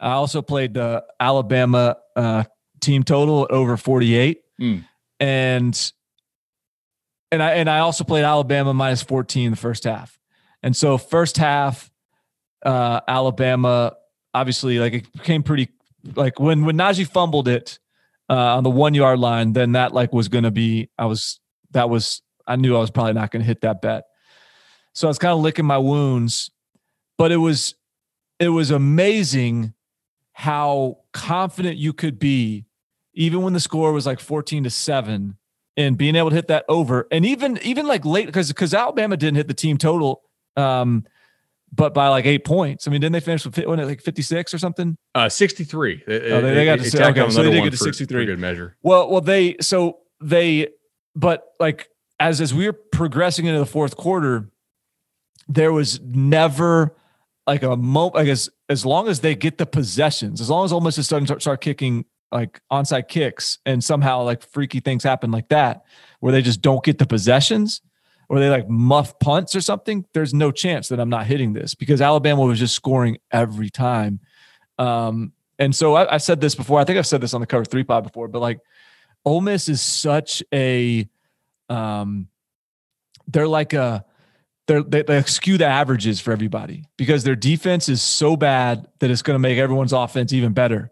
Speaker 1: I also played the Alabama uh, team total over 48. Mm. And and I and I also played Alabama minus 14 in the first half. And so first half uh, Alabama obviously like it became pretty like when when Najee fumbled it uh, on the one yard line, then that like was going to be I was that was I knew I was probably not going to hit that bet. So I was kind of licking my wounds, but it was it was amazing how confident you could be even when the score was like 14 to 7 and being able to hit that over and even even like late because because Alabama didn't hit the team total um but by like eight points. I mean, didn't they finish with like 56 or something?
Speaker 2: Uh, 63.
Speaker 1: oh, they, they got to say, okay, so they did get to 63.
Speaker 2: good measure.
Speaker 1: Well, well, they, so they, but like as, as we were progressing into the fourth quarter, there was never like a moment, I guess, as long as they get the possessions, as long as Ole Miss is starting to start kicking like onside kicks and somehow like freaky things happen like that, where they just don't get the possessions – or they like muff punts or something, there's no chance that I'm not hitting this because Alabama was just scoring every time. Um, and so I, I said this before. I think I've said this on the cover three pod before, but like Ole Miss is such a, um, they're like a, they're, they, they skew the averages for everybody because their defense is so bad that it's going to make everyone's offense even better.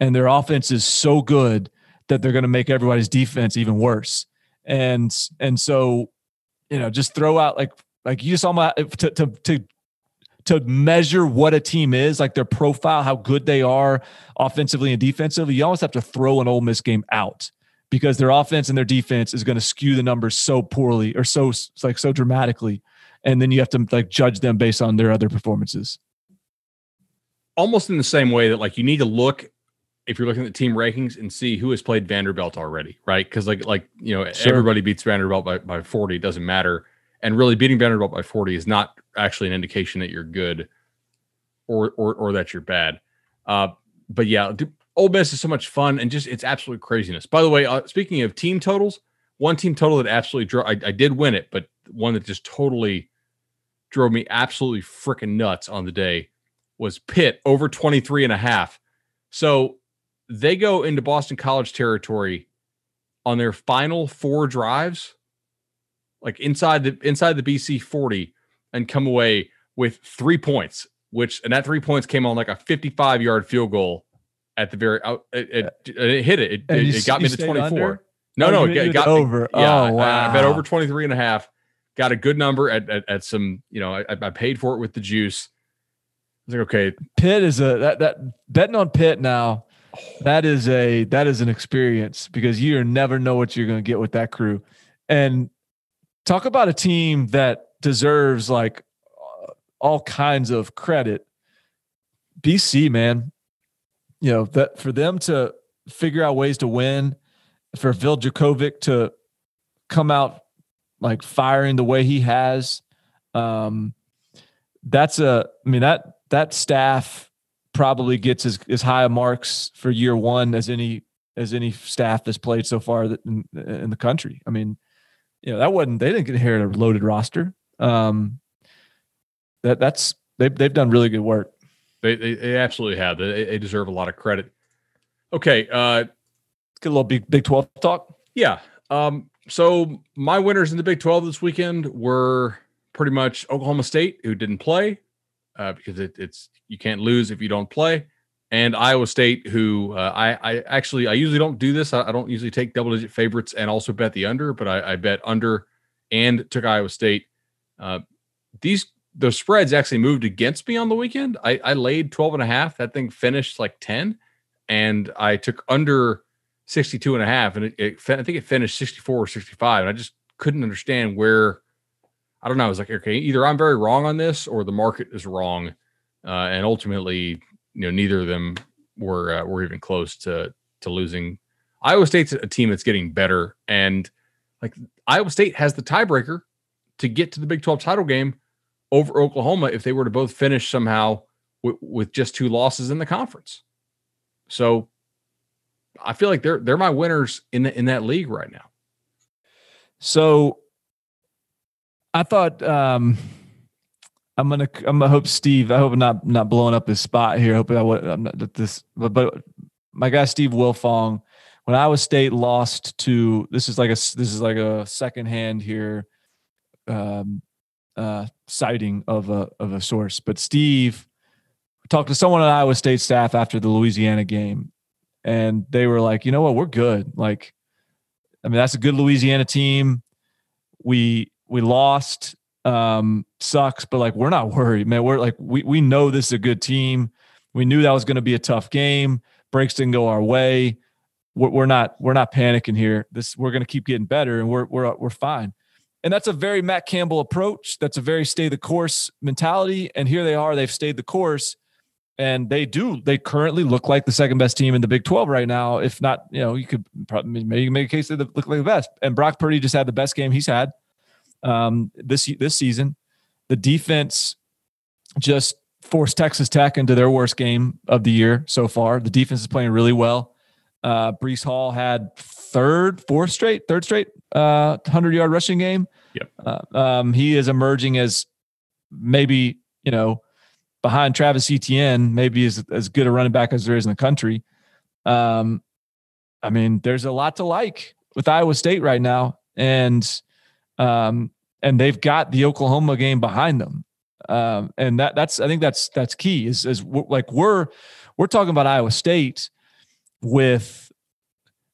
Speaker 1: And their offense is so good that they're going to make everybody's defense even worse. And, and so you know, just throw out like like you just almost to to to to measure what a team is, like their profile, how good they are offensively and defensively, you almost have to throw an Ole Miss game out because their offense and their defense is going to skew the numbers so poorly or so like so dramatically, and then you have to like judge them based on their other performances.
Speaker 2: Almost in the same way that like you need to look if you're looking at the team rankings and see who has played Vanderbilt already, right? Because like like you know sure. everybody beats Vanderbilt by, by 40, doesn't matter. And really beating Vanderbilt by 40 is not actually an indication that you're good or or or that you're bad. Uh, but yeah, Ole Miss is so much fun and just it's absolute craziness. By the way, uh, speaking of team totals, one team total that absolutely drove I, I did win it, but one that just totally drove me absolutely freaking nuts on the day was Pitt over 23 and a half. So they go into Boston College territory on their final four drives, like inside the inside the BC 40, and come away with three points, which and that three points came on like a 55 yard field goal at the very out. It, it, it hit it. It, it,
Speaker 1: you,
Speaker 2: got me to 24.
Speaker 1: Under?
Speaker 2: No,
Speaker 1: oh,
Speaker 2: no, it got,
Speaker 1: over.
Speaker 2: Yeah,
Speaker 1: oh, wow.
Speaker 2: I, I bet over 23 and a half. Got a good number at, at, at some, you know, I, I paid for it with the juice. I was like, okay.
Speaker 1: Pitt is a that that betting on Pitt now that is a that is an experience because you never know what you're going to get with that crew. And talk about a team that deserves like all kinds of credit. BC, man, you know that for them to figure out ways to win, for Phil Jurkovec to come out like firing the way he has, um, that's a. I mean that that staff probably gets as, as high a marks for year one as any as any staff that's played so far in, in the country. I mean, you know, that wasn't they didn't get here a loaded roster. Um, that that's they've they've done really good work.
Speaker 2: They they, they absolutely have. They, they deserve a lot of credit. Okay, uh,
Speaker 1: get a little big Big Twelve talk.
Speaker 2: Yeah. Um. So my winners in the Big Twelve this weekend were pretty much Oklahoma State, who didn't play, uh, because it, it's you can't lose if you don't play. And Iowa State, who uh, I, I actually I usually don't do this. I, I, don't usually take double digit favorites and also bet the under, but I, I bet under and took Iowa State. Uh, these the spreads actually moved against me on the weekend. I, I laid 12 and a half. That thing finished like 10. And I took under 62 and a half. And it, it I think it finished 64 or 65. And I just couldn't understand where I don't know. I was like, okay, either I'm very wrong on this or the market is wrong uh, and ultimately, you know, neither of them were uh, were even close to to losing. Iowa State's a team that's getting better, and like Iowa State has the tiebreaker to get to the Big 12 title game over Oklahoma if they were to both finish somehow w- with just two losses in the conference. So I feel like they're they're my winners in the, in that league right now.
Speaker 1: So I thought um I'm gonna I'm gonna hope Steve. I hope I'm not not blowing up his spot here. Hope I I'm not this but, but my guy Steve Wiltfong when Iowa State lost to this is like a this is like a second hand here um uh citing of a of a source. But Steve talked to someone on Iowa State staff after the Louisiana game and they were like, you know what, we're good. Like, I mean, that's a good Louisiana team. We we lost, um, sucks, but like we're not worried, man. We're like we we know this is a good team. We knew that was going to be a tough game. Breaks didn't go our way. We're, we're not we're not panicking here. This we're going to keep getting better, and we're we're we're fine. And that's a very Matt Campbell approach. That's a very stay the course mentality. And here they are. They've stayed the course and they do they currently look like the second best team in the big 12 right now if not you know you could probably maybe make a case that they look like the best and brock purdy just had the best game he's had um, this this season. The defense just forced texas tech into their worst game of the year so far. The defense is playing really well. Uh, breece hall had third fourth straight third straight uh, 100 yard rushing game.
Speaker 2: Yep.
Speaker 1: Uh, um, he is emerging as maybe you know behind Travis Etienne, maybe as as good a running back as there is in the country. Um, I mean, there's a lot to like with Iowa State right now, and um, and they've got the Oklahoma game behind them, um, and that that's I think that's that's key. Is is like we're we're talking about Iowa State with.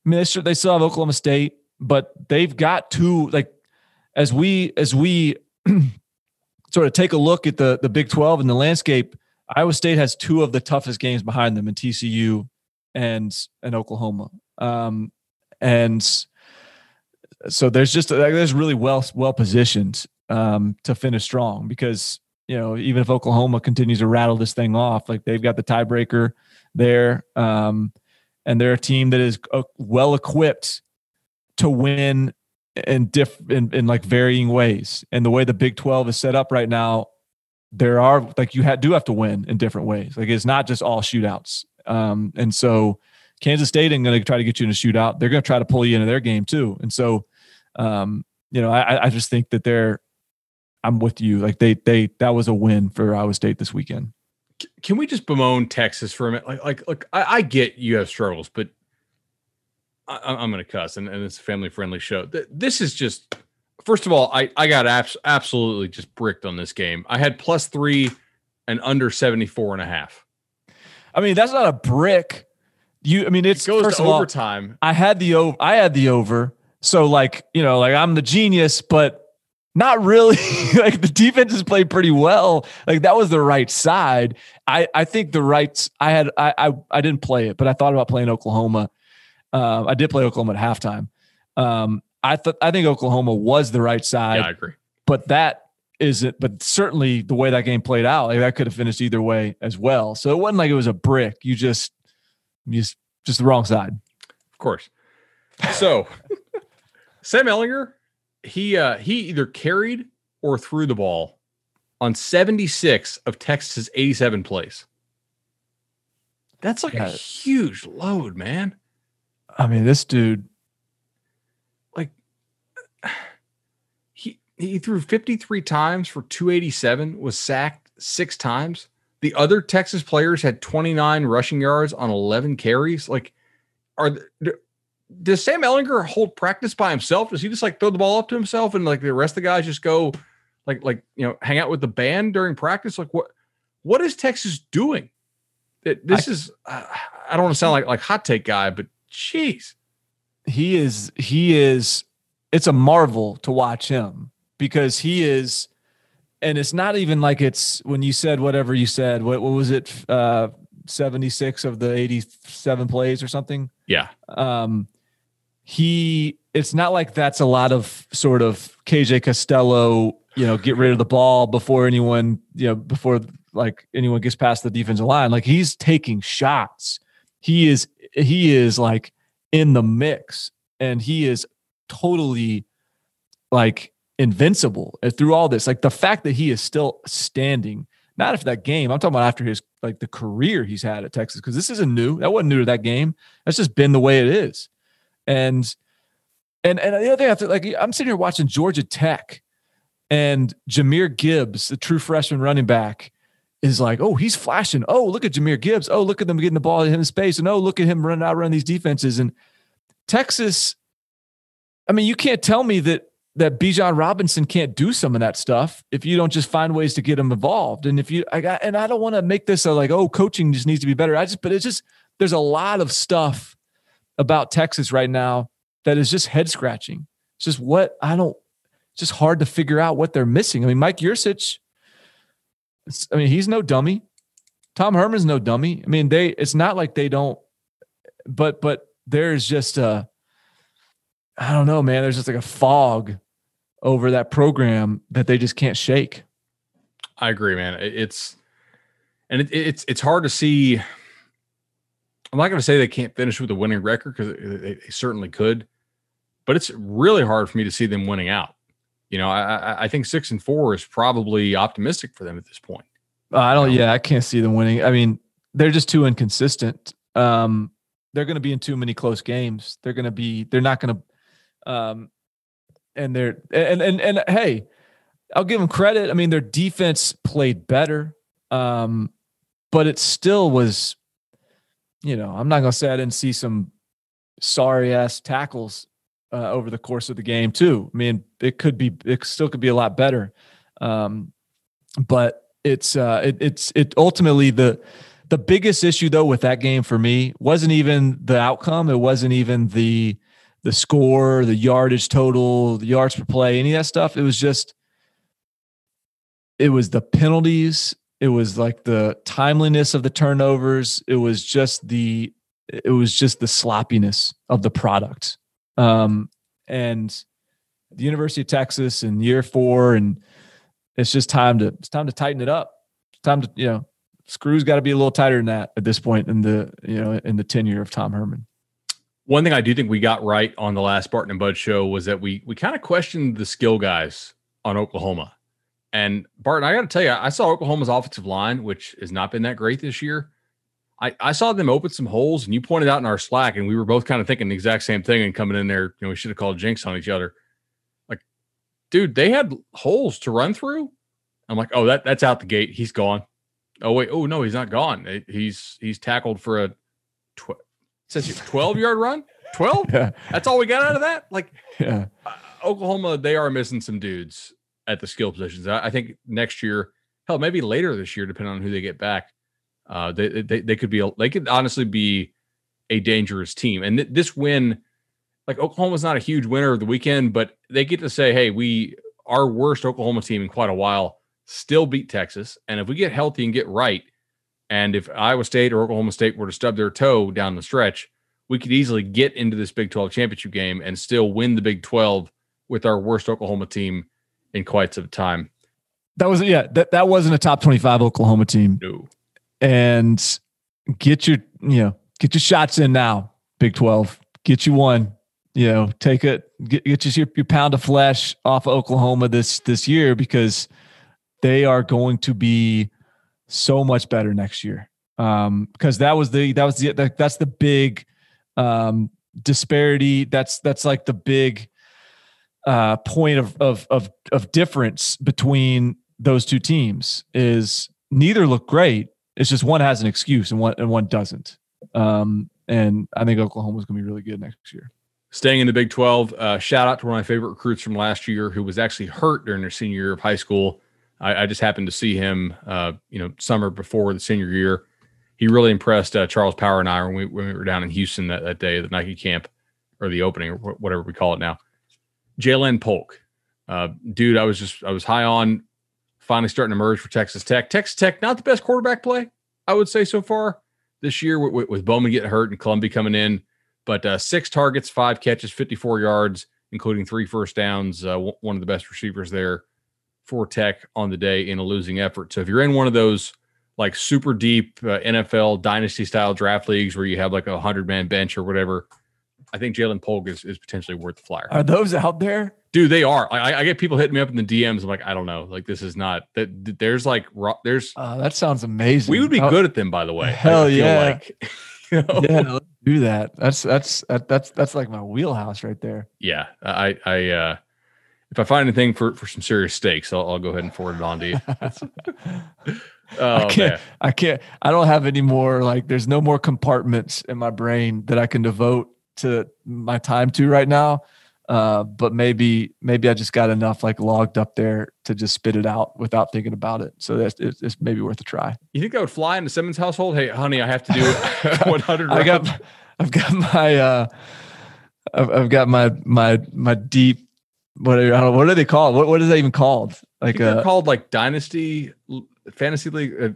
Speaker 1: I mean, they still have Oklahoma State, but they've got two like as we as we sort of take a look at the the Big 12 and the landscape, Iowa State has two of the toughest games behind them in TCU and and Oklahoma. Um, and so there's just there's really well well positioned um, to finish strong because you know even if Oklahoma continues to rattle this thing off, like they've got the tiebreaker there, um, and they're a team that is uh, well equipped to win in diff in, in like varying ways. And the way the Big 12 is set up right now, there are like you do have to win in different ways. Like it's not just all shootouts. Um, and so Kansas State ain't going to try to get you in a shootout. They're going to try to pull you into their game too. And so, um, you know, I, I just think that they're, I'm with you. Like they, they, that was a win for Iowa State this weekend.
Speaker 2: Can we just bemoan Texas for a minute? Like, like, look, I, I get you have struggles, but I, am going to cuss, and, and, it's a family friendly show. This is just, first of all, I, I got abs- absolutely just bricked on this game. I had plus three and under 74 and a half.
Speaker 1: I mean, that's not a brick. You, I mean, it's
Speaker 2: it goes
Speaker 1: first
Speaker 2: to
Speaker 1: of
Speaker 2: overtime.
Speaker 1: All, I had the over. I had the over. So like, you know, like I'm the genius, but not really. like the defense has played pretty well. Like that was the right side. I I think the rights. I had I I, I didn't play it, but I thought about playing Oklahoma um, I did play Oklahoma at halftime. Um, I thought I think Oklahoma was the right side.
Speaker 2: Yeah, I agree.
Speaker 1: But that isn't. But certainly the way that game played out, like that could have finished either way as well. So it wasn't like it was a brick. You just, just, just the wrong side.
Speaker 2: Of course. So Sam Ehlinger, he uh, he either carried or threw the ball on 76 of Texas's 87 plays. That's like yeah. a huge load, man.
Speaker 1: I mean, this dude,
Speaker 2: like, he he threw 53 times for 287, was sacked six times. The other Texas players had 29 rushing yards on 11 carries. Like, are does Sam Ehlinger hold practice by himself? Does he just like throw the ball up to himself and like the rest of the guys just go like like you know hang out with the band during practice? Like what what is Texas doing? It, this I, is uh, I don't want to sound like like hot take guy, but Jeez.
Speaker 1: He is he is it's a marvel to watch him because he is and it's not even like it's when you said whatever you said, what, what was it uh 76 of the 87 plays or something?
Speaker 2: Yeah.
Speaker 1: Um he it's not like that's a lot of sort of KJ Costello, you know, get rid of the ball before anyone, you know, before like anyone gets past the defensive line. Like he's taking shots. He is he is like in the mix and he is totally like invincible uh, through all this. Like the fact that he is still standing, not after that game. I'm talking about after his like the career he's had at Texas because this isn't new. That wasn't new to that game. That's just been the way it is. And and and the other thing, I feel like I'm sitting here watching Georgia Tech and Jahmyr Gibbs, the true freshman running back, is like, oh, he's flashing. Oh, look at Jahmyr Gibbs. Oh, look at them getting the ball in him in space. And oh, look at him running out, running these defenses. And Texas, I mean, you can't tell me that that Bijan Robinson can't do some of that stuff if you don't just find ways to get him involved. And if you, I got, and I don't want to make this a like, oh, coaching just needs to be better. I just, but it's just, there's a lot of stuff about Texas right now that is just head scratching. It's just what I don't, it's just hard to figure out what they're missing. I mean, Mike Yurcich, I mean, he's no dummy. Tom Herman's no dummy. I mean, they, it's not like they don't, but, but there's just a, I don't know, man. There's just like a fog over that program that they just can't shake.
Speaker 2: I agree, man. It's and it, it's it's hard to see. I'm not going to say they can't finish with a winning record because they, they, certainly could, but it's really hard for me to see them winning out. You know, I, I think six and four is probably optimistic for them at this point.
Speaker 1: Uh, I don't. Yeah, I can't see them winning. I mean, they're just too inconsistent. Um, they're going to be in too many close games. They're going to be. They're not going to. Um, and they're and and and hey, I'll give them credit. I mean, their defense played better, um, but it still was. You know, I'm not gonna say I didn't see some sorry ass tackles uh, over the course of the game too. I mean, it could be, it still could be a lot better, um, but it's uh, it, it's it ultimately the the biggest issue though with that game for me wasn't even the outcome. It wasn't even the the score, the yardage total, the yards per play, any of that stuff. It was just, it was the penalties. It was like the timeliness of the turnovers. It was just the, it was just the sloppiness of the product. Um, and the University of Texas in year four, and it's just time to, it's time to tighten it up. It's time to, you know, screws got to be a little tighter than that at this point in the, you know, in the tenure of Tom Herman.
Speaker 2: One thing I do think we got right on the last Barton and Bud show was that we we kind of questioned the skill guys on Oklahoma. And Barton, I got to tell you, I saw Oklahoma's offensive line, which has not been that great this year. I, I saw them open some holes, and you pointed out in our Slack, and we were both kind of thinking the exact same thing. And coming in there, you know, we should have called jinx on each other. Like, dude, they had holes to run through. I'm like, oh, that that's out the gate. He's gone. Oh wait, oh no, he's not gone. He's he's tackled for a says 12 yard run? 12 yeah. that's all we got out of that? Like yeah. uh, oklahoma they are missing some dudes at the skill positions. I, I, think next year hell maybe later this year depending on who they get back uh they they, they could be a, they could honestly be a dangerous team. And th- this win like oklahoma's not a huge winner of the weekend but they get to say hey we our worst oklahoma team in quite a while still beat texas and if we get healthy and get right and if Iowa State or Oklahoma State were to stub their toe down the stretch, we could easily get into this Big 12 championship game and still win the Big 12 with our worst Oklahoma team in quite some time.
Speaker 1: That was yeah, that, that wasn't a top 25 Oklahoma team.
Speaker 2: No.
Speaker 1: And get your, you know, get your shots in now, Big 12. Get you one. You know, take it, get, get your, your pound of flesh off of Oklahoma this this year because they are going to be so much better next year. Um, because that was the that was the that's the big um disparity. That's that's like the big uh point of of of of difference between those two teams is neither look great. It's just one has an excuse and one and one doesn't. Um, and I think Oklahoma's going to be really good next year.
Speaker 2: Staying in the Big 12, uh, shout out to one of my favorite recruits from last year who was actually hurt during their senior year of high school. I, I just happened to see him, uh, you know, summer before the senior year. He really impressed uh, Charles Power and I when we, when we were down in Houston that, that day, the Nike camp or the opening or whatever we call it now. Jalen Polk, uh, dude, I was just I was high on. Finally starting to emerge for Texas Tech. Texas Tech, not the best quarterback play, I would say so far this year with, with Bowman getting hurt and Colombi coming in, but uh, six targets, five catches, 54 yards, including three first downs. Uh, one of the best receivers there for Tech on the day in a losing effort. So if you're in one of those like super deep uh, NFL dynasty style draft leagues where you have like a hundred man bench or whatever, I think Jalen Polk is, is potentially worth the flyer.
Speaker 1: Are those out there?
Speaker 2: Dude, they are. I, I get people hitting me up in the DMs. I'm like, I don't know. Like, this is not that. There's like, there's.
Speaker 1: Uh, that sounds amazing.
Speaker 2: We would be oh, good at them, by the way.
Speaker 1: Hell yeah. Like, you know? Yeah, let's do that. That's that's that's that's like my wheelhouse right there.
Speaker 2: Yeah, I I uh if I find anything for for some serious stakes, I'll, I'll go ahead and forward it on to you.
Speaker 1: oh, I can't. Man. I can't. I don't have any more. Like, there's no more compartments in my brain that I can devote to my time to right now. Uh, but maybe maybe I just got enough like logged up there to just spit it out without thinking about it. So that's it's, it's maybe worth a try.
Speaker 2: You think I would fly into Simmons' household? Hey, honey, I have to do 100.
Speaker 1: I got I've got my uh, I've, I've got my my my deep what are, I don't know, what are they called? What what is that even called?
Speaker 2: Like they're uh, called like Dynasty Fantasy League. Uh,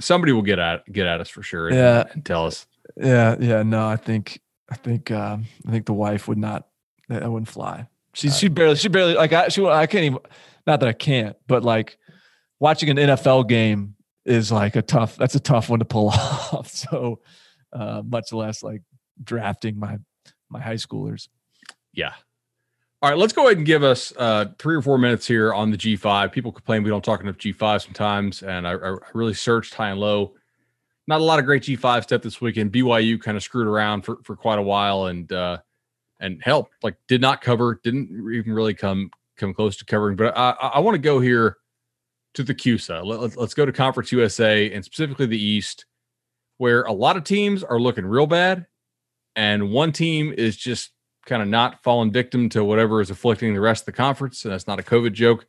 Speaker 2: somebody will get at get at us for sure. And,
Speaker 1: yeah,
Speaker 2: and tell us.
Speaker 1: Yeah, yeah. No, I think I think uh, I think the wife would not. That wouldn't fly. She she barely she barely like I she I can't even. Not that I can't, but like watching an NFL game is like a tough. That's a tough one to pull off. So uh, much less like drafting my my high schoolers.
Speaker 2: Yeah, all right, let's go ahead and give us uh, three or four minutes here on the G5. People complain we don't talk enough G5 sometimes, and I, I really searched high and low. Not a lot of great G5 stuff this weekend. BYU kind of screwed around for, for quite a while, and uh, and help like did not cover, didn't even really come come close to covering. But I, I, want to go here to the CUSA. Let, let's go to Conference USA and specifically the East, where a lot of teams are looking real bad, and one team is just kind of not fallen victim to whatever is afflicting the rest of the conference. And that's not a COVID joke.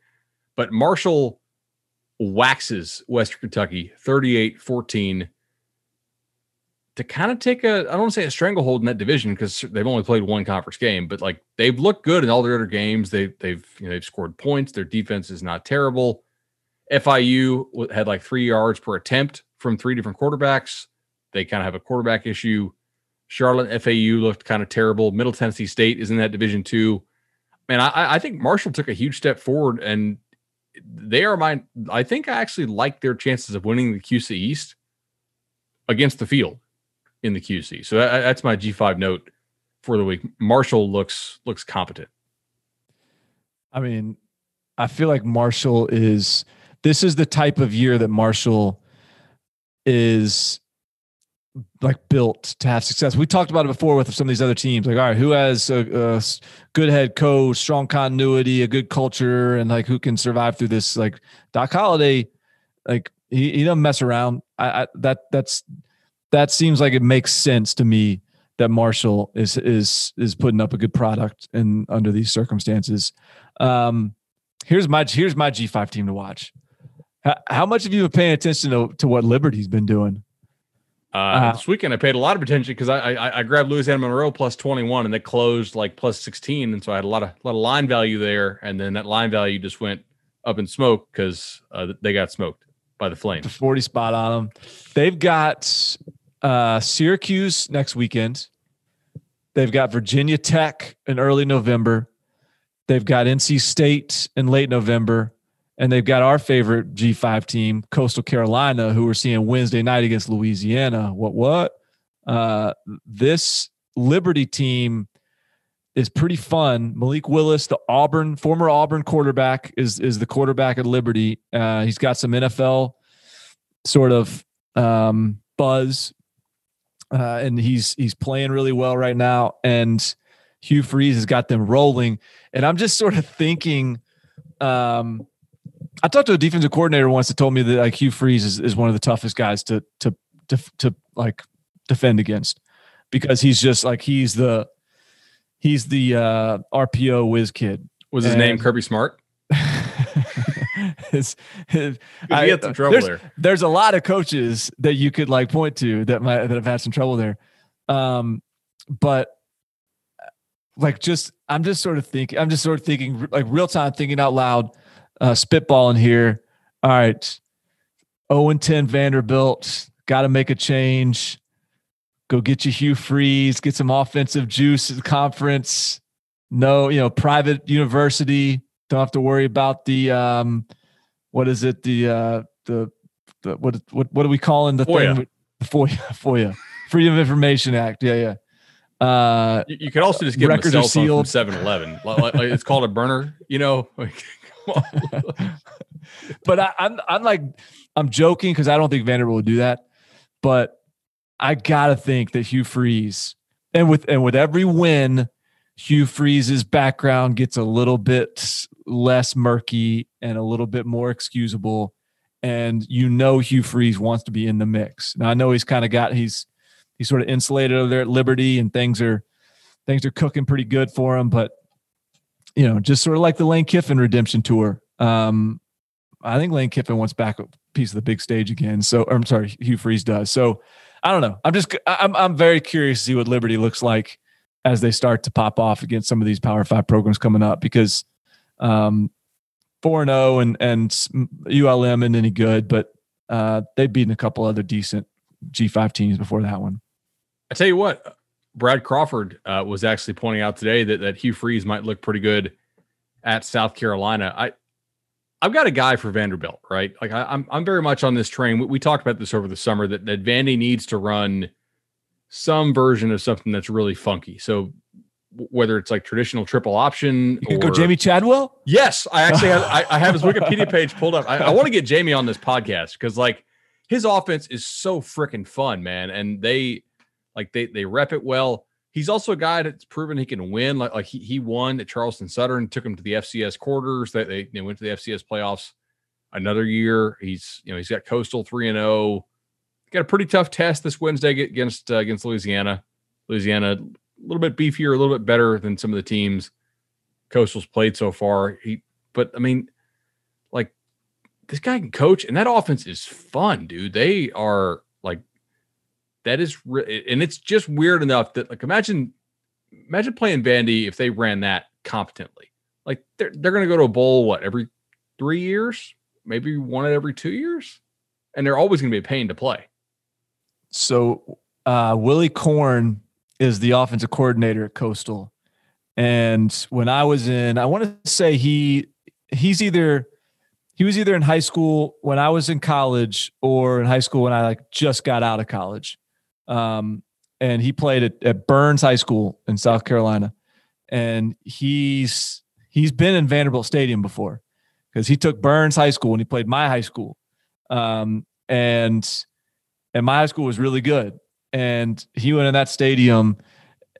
Speaker 2: But Marshall waxes Western Kentucky 38 14 to kind of take a, I don't want to say a stranglehold in that division because they've only played one conference game, but like they've looked good in all their other games. They, they've, you know, they've scored points. Their defense is not terrible. FIU had like three yards per attempt from three different quarterbacks. They kind of have a quarterback issue. Charlotte FAU looked kind of terrible. Middle Tennessee State is in that division too. Man, I, I think Marshall took a huge step forward, and they are my. I think I actually like their chances of winning the CUSA East against the field in the QC. So that, that's my G5 note for the week. Marshall looks looks competent.
Speaker 1: I mean, I feel like Marshall is. This is the type of year that Marshall is like built to have success. We talked about it before with some of these other teams. Like, all right, who has a, a, good head coach, strong continuity, a good culture, and like who can survive through this? Like Doc Holliday, like he, he doesn't mess around. I, I that that's that seems like it makes sense to me that Marshall is is is putting up a good product and under these circumstances. Um, here's my here's my G5 team to watch. How, how much have you been paying attention to, to what Liberty's been doing?
Speaker 2: Uh, uh, this weekend, I paid a lot of attention because I, I, I grabbed Louisiana Monroe plus twenty one, and they closed like plus sixteen, and so I had a lot of lot of line value there, and then that line value just went up in smoke because uh, they got smoked by the Flames. The
Speaker 1: forty spot on them. They've got uh, Syracuse next weekend. They've got Virginia Tech in early November. They've got NC State in late November. And they've got our favorite G5 team, Coastal Carolina, who we're seeing Wednesday night against Louisiana. What, what? Uh, this Liberty team is pretty fun. Malik Willis, the Auburn, former Auburn quarterback, is, is the quarterback at Liberty. Uh, he's got some NFL sort of um, buzz, uh, and he's he's playing really well right now. And Hugh Freeze has got them rolling. And I'm just sort of thinking, um, I talked to a defensive coordinator once that told me that like Hugh Freeze is, is one of the toughest guys to to to to like defend against because he's just like he's the he's the uh, RPO whiz kid.
Speaker 2: Was his and, name Kirby Smart?
Speaker 1: his, his, I,
Speaker 2: had some trouble
Speaker 1: there's,
Speaker 2: there.
Speaker 1: There's a lot of coaches that you could like point to that might that have had some trouble there. Um, but like just I'm just sort of thinking I'm just sort of thinking like real time thinking out loud uh, spitballing here. All right. 0 and 10 Vanderbilt. Got to make a change. Go get you Hugh Freeze, get some offensive juice at the conference. No, you know, private university. Don't have to worry about the um, what is it? The uh, the the what what what are we calling the
Speaker 2: FOIA.
Speaker 1: thing? FOIA, FOIA, Freedom of Information Act. Yeah, yeah. Uh,
Speaker 2: You, you could also just them a cell phone from
Speaker 1: sealed.
Speaker 2: 7-Eleven. Like, like- it's called a burner, you know. Like, come on.
Speaker 1: but I, I'm I'm like I'm joking because I don't think Vanderbilt would do that. But I gotta think that Hugh Freeze and with and with every win, Hugh Freeze's background gets a little bit less murky and a little bit more excusable. And you know Hugh Freeze wants to be in the mix. Now I know he's kind of got he's he's sort of insulated over there at Liberty and things are things are cooking pretty good for him, but you know, just sort of like the Lane Kiffin redemption tour. Um, I think Lane Kiffin wants back a piece of the big stage again. So, I'm sorry, Hugh Freeze does. So, I don't know. I'm just I'm I'm very curious to see what Liberty looks like as they start to pop off against some of these Power Five programs coming up because um, four and zero and and ULM isn't any good, but uh, they've beaten a couple other decent G5 teams before that one.
Speaker 2: I tell you what, Brad Crawford uh, was actually pointing out today that that Hugh Freeze might look pretty good at South Carolina. I I've got a guy for Vanderbilt, right? Like I, I'm I'm very much on this train. We, we talked about this over the summer that that Vandy needs to run some version of something that's really funky. So whether it's like traditional triple option,
Speaker 1: You could go Jamey Chadwell.
Speaker 2: Yes, I actually have. I, I have his Wikipedia page pulled up. I, I want to get Jamie on this podcast because like his offense is so freaking fun, man. And they like they they rep it well. He's also a guy that's proven he can win. Like like he he won at Charleston Southern, took him to the FCS quarters. They they, they went to the FCS playoffs another year. He's you know he's got Coastal three and zero. Got a pretty tough test this Wednesday against uh, against Louisiana. Louisiana a little bit beefier, a little bit better than some of the teams Coastal's played so far. He, but I mean, like this guy can coach, and that offense is fun, dude. They are that is, re- and it's just weird enough that like imagine, imagine playing Vandy if they ran that competently. Like they're they're gonna go to a bowl what every three years, maybe one at every two years, and they're always gonna be a pain to play.
Speaker 1: So uh, Willy Korn is the offensive coordinator at Coastal, and when I was in, I want to say he he's either he was either in high school when I was in college or in high school when I like just got out of college. Um, and he played at, at Byrnes High School in South Carolina, and he's he's been in Vanderbilt Stadium before because he took Byrnes High School and he played my high school. Um, and and my high school was really good. And he went in that stadium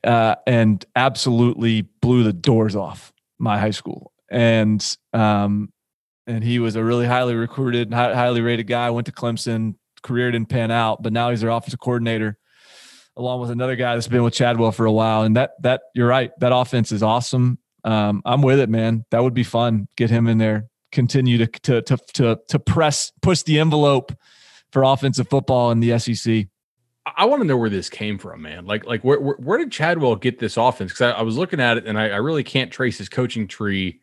Speaker 1: uh, and absolutely blew the doors off my high school. And um, and he was a really highly recruited, highly rated guy. Went to Clemson, career didn't pan out, but now he's their offensive coordinator, along with another guy that's been with Chadwell for a while. And that that you're right, that offense is awesome. Um, I'm with it, man. That would be fun. Get him in there. Continue to to to to, to press push the envelope for offensive football in the SEC.
Speaker 2: I want to know where this came from, man. Like, like where where, where did Chadwell get this offense? Because I, I was looking at it and I, I really can't trace his coaching tree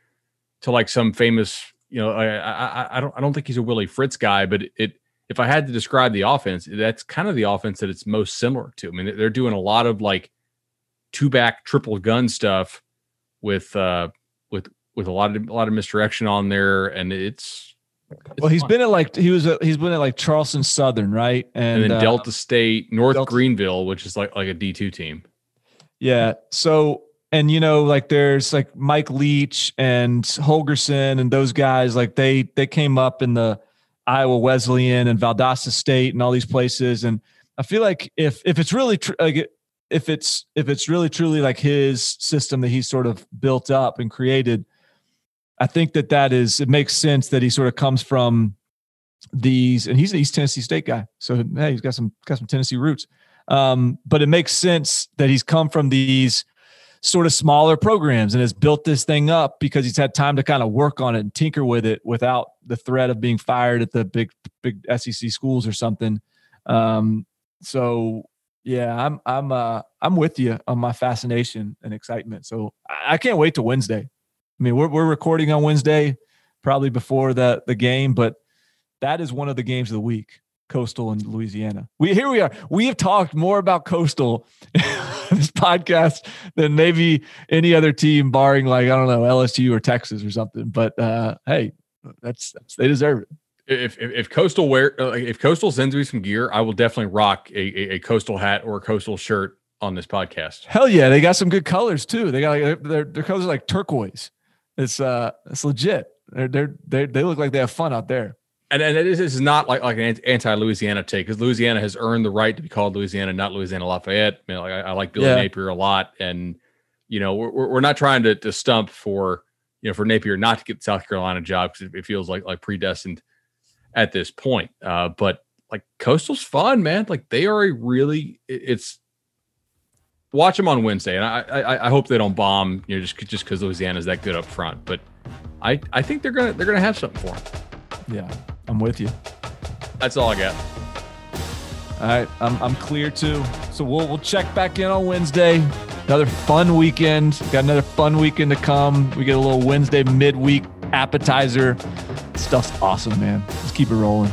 Speaker 2: to like some famous. You know, I, I I don't I don't think he's a Willie Fritz guy, but it. If I had to describe the offense, that's kind of the offense that it's most similar to. I mean, they're doing a lot of like two back triple gun stuff with uh with with a lot of a lot of misdirection on there, and it's
Speaker 1: Well, he's been at like he was at, he's been at like Charleston Southern, right?
Speaker 2: and,
Speaker 1: And,
Speaker 2: then
Speaker 1: uh,
Speaker 2: Delta State, North
Speaker 1: Delta-
Speaker 2: Greenville, which is like like a D two team.
Speaker 1: Yeah. So, and you know, like there's like Mike Leach and Holgorsen and those guys, like they they came up in the Iowa Wesleyan and Valdosta State and all these places. And I feel like if if it's really tr- like if it's if it's really truly like his system that he's sort of built up and created, I think that that is it makes sense that he sort of comes from these and he's an East Tennessee State guy. So hey, he's got some got some Tennessee roots. Um, but it makes sense that he's come from these sort of smaller programs and has built this thing up because he's had time to kind of work on it and tinker with it without the threat of being fired at the big big SEC schools or something. Um, so yeah, I'm I'm uh I'm with you on my fascination and excitement. So I, I can't wait to Wednesday. I mean, we're we're recording on Wednesday, probably before the the game, but that is one of the games of the week. Coastal and Louisiana. We here we are. We have talked more about Coastal this podcast than maybe any other team, barring like I don't know LSU or Texas or something. But uh, hey, That's, that's they deserve it.
Speaker 2: If, if, if coastal wear uh, if coastal sends me some gear, I will definitely rock a, a, a, coastal hat or a coastal shirt on this podcast.
Speaker 1: Hell yeah, they got some good colors too. They got like their their colors are like turquoise. It's uh it's legit. They're they're they they look like they have fun out there.
Speaker 2: And and this is not like like an anti Louisiana take because Louisiana has earned the right to be called Louisiana, not Louisiana Lafayette. I mean, like I, I like Billy yeah. Napier a lot, and you know we're we're not trying to to stump for you know for Napier not to get the South Carolina job because it feels like like predestined at this point. Uh, but like Coastal's fun, man. Like they are a really it's watch them on Wednesday, and I, I I, hope they don't bomb. You know, just just because Louisiana's that good up front. But I I think they're gonna they're gonna have something for them.
Speaker 1: Yeah, I'm with you.
Speaker 2: That's all I got.
Speaker 1: All right, I'm I'm clear too. So we'll we'll check back in on Wednesday. Another fun weekend. Got another fun weekend to come. We get a little Wednesday midweek appetizer. Stuff's awesome, man. Let's keep it rolling.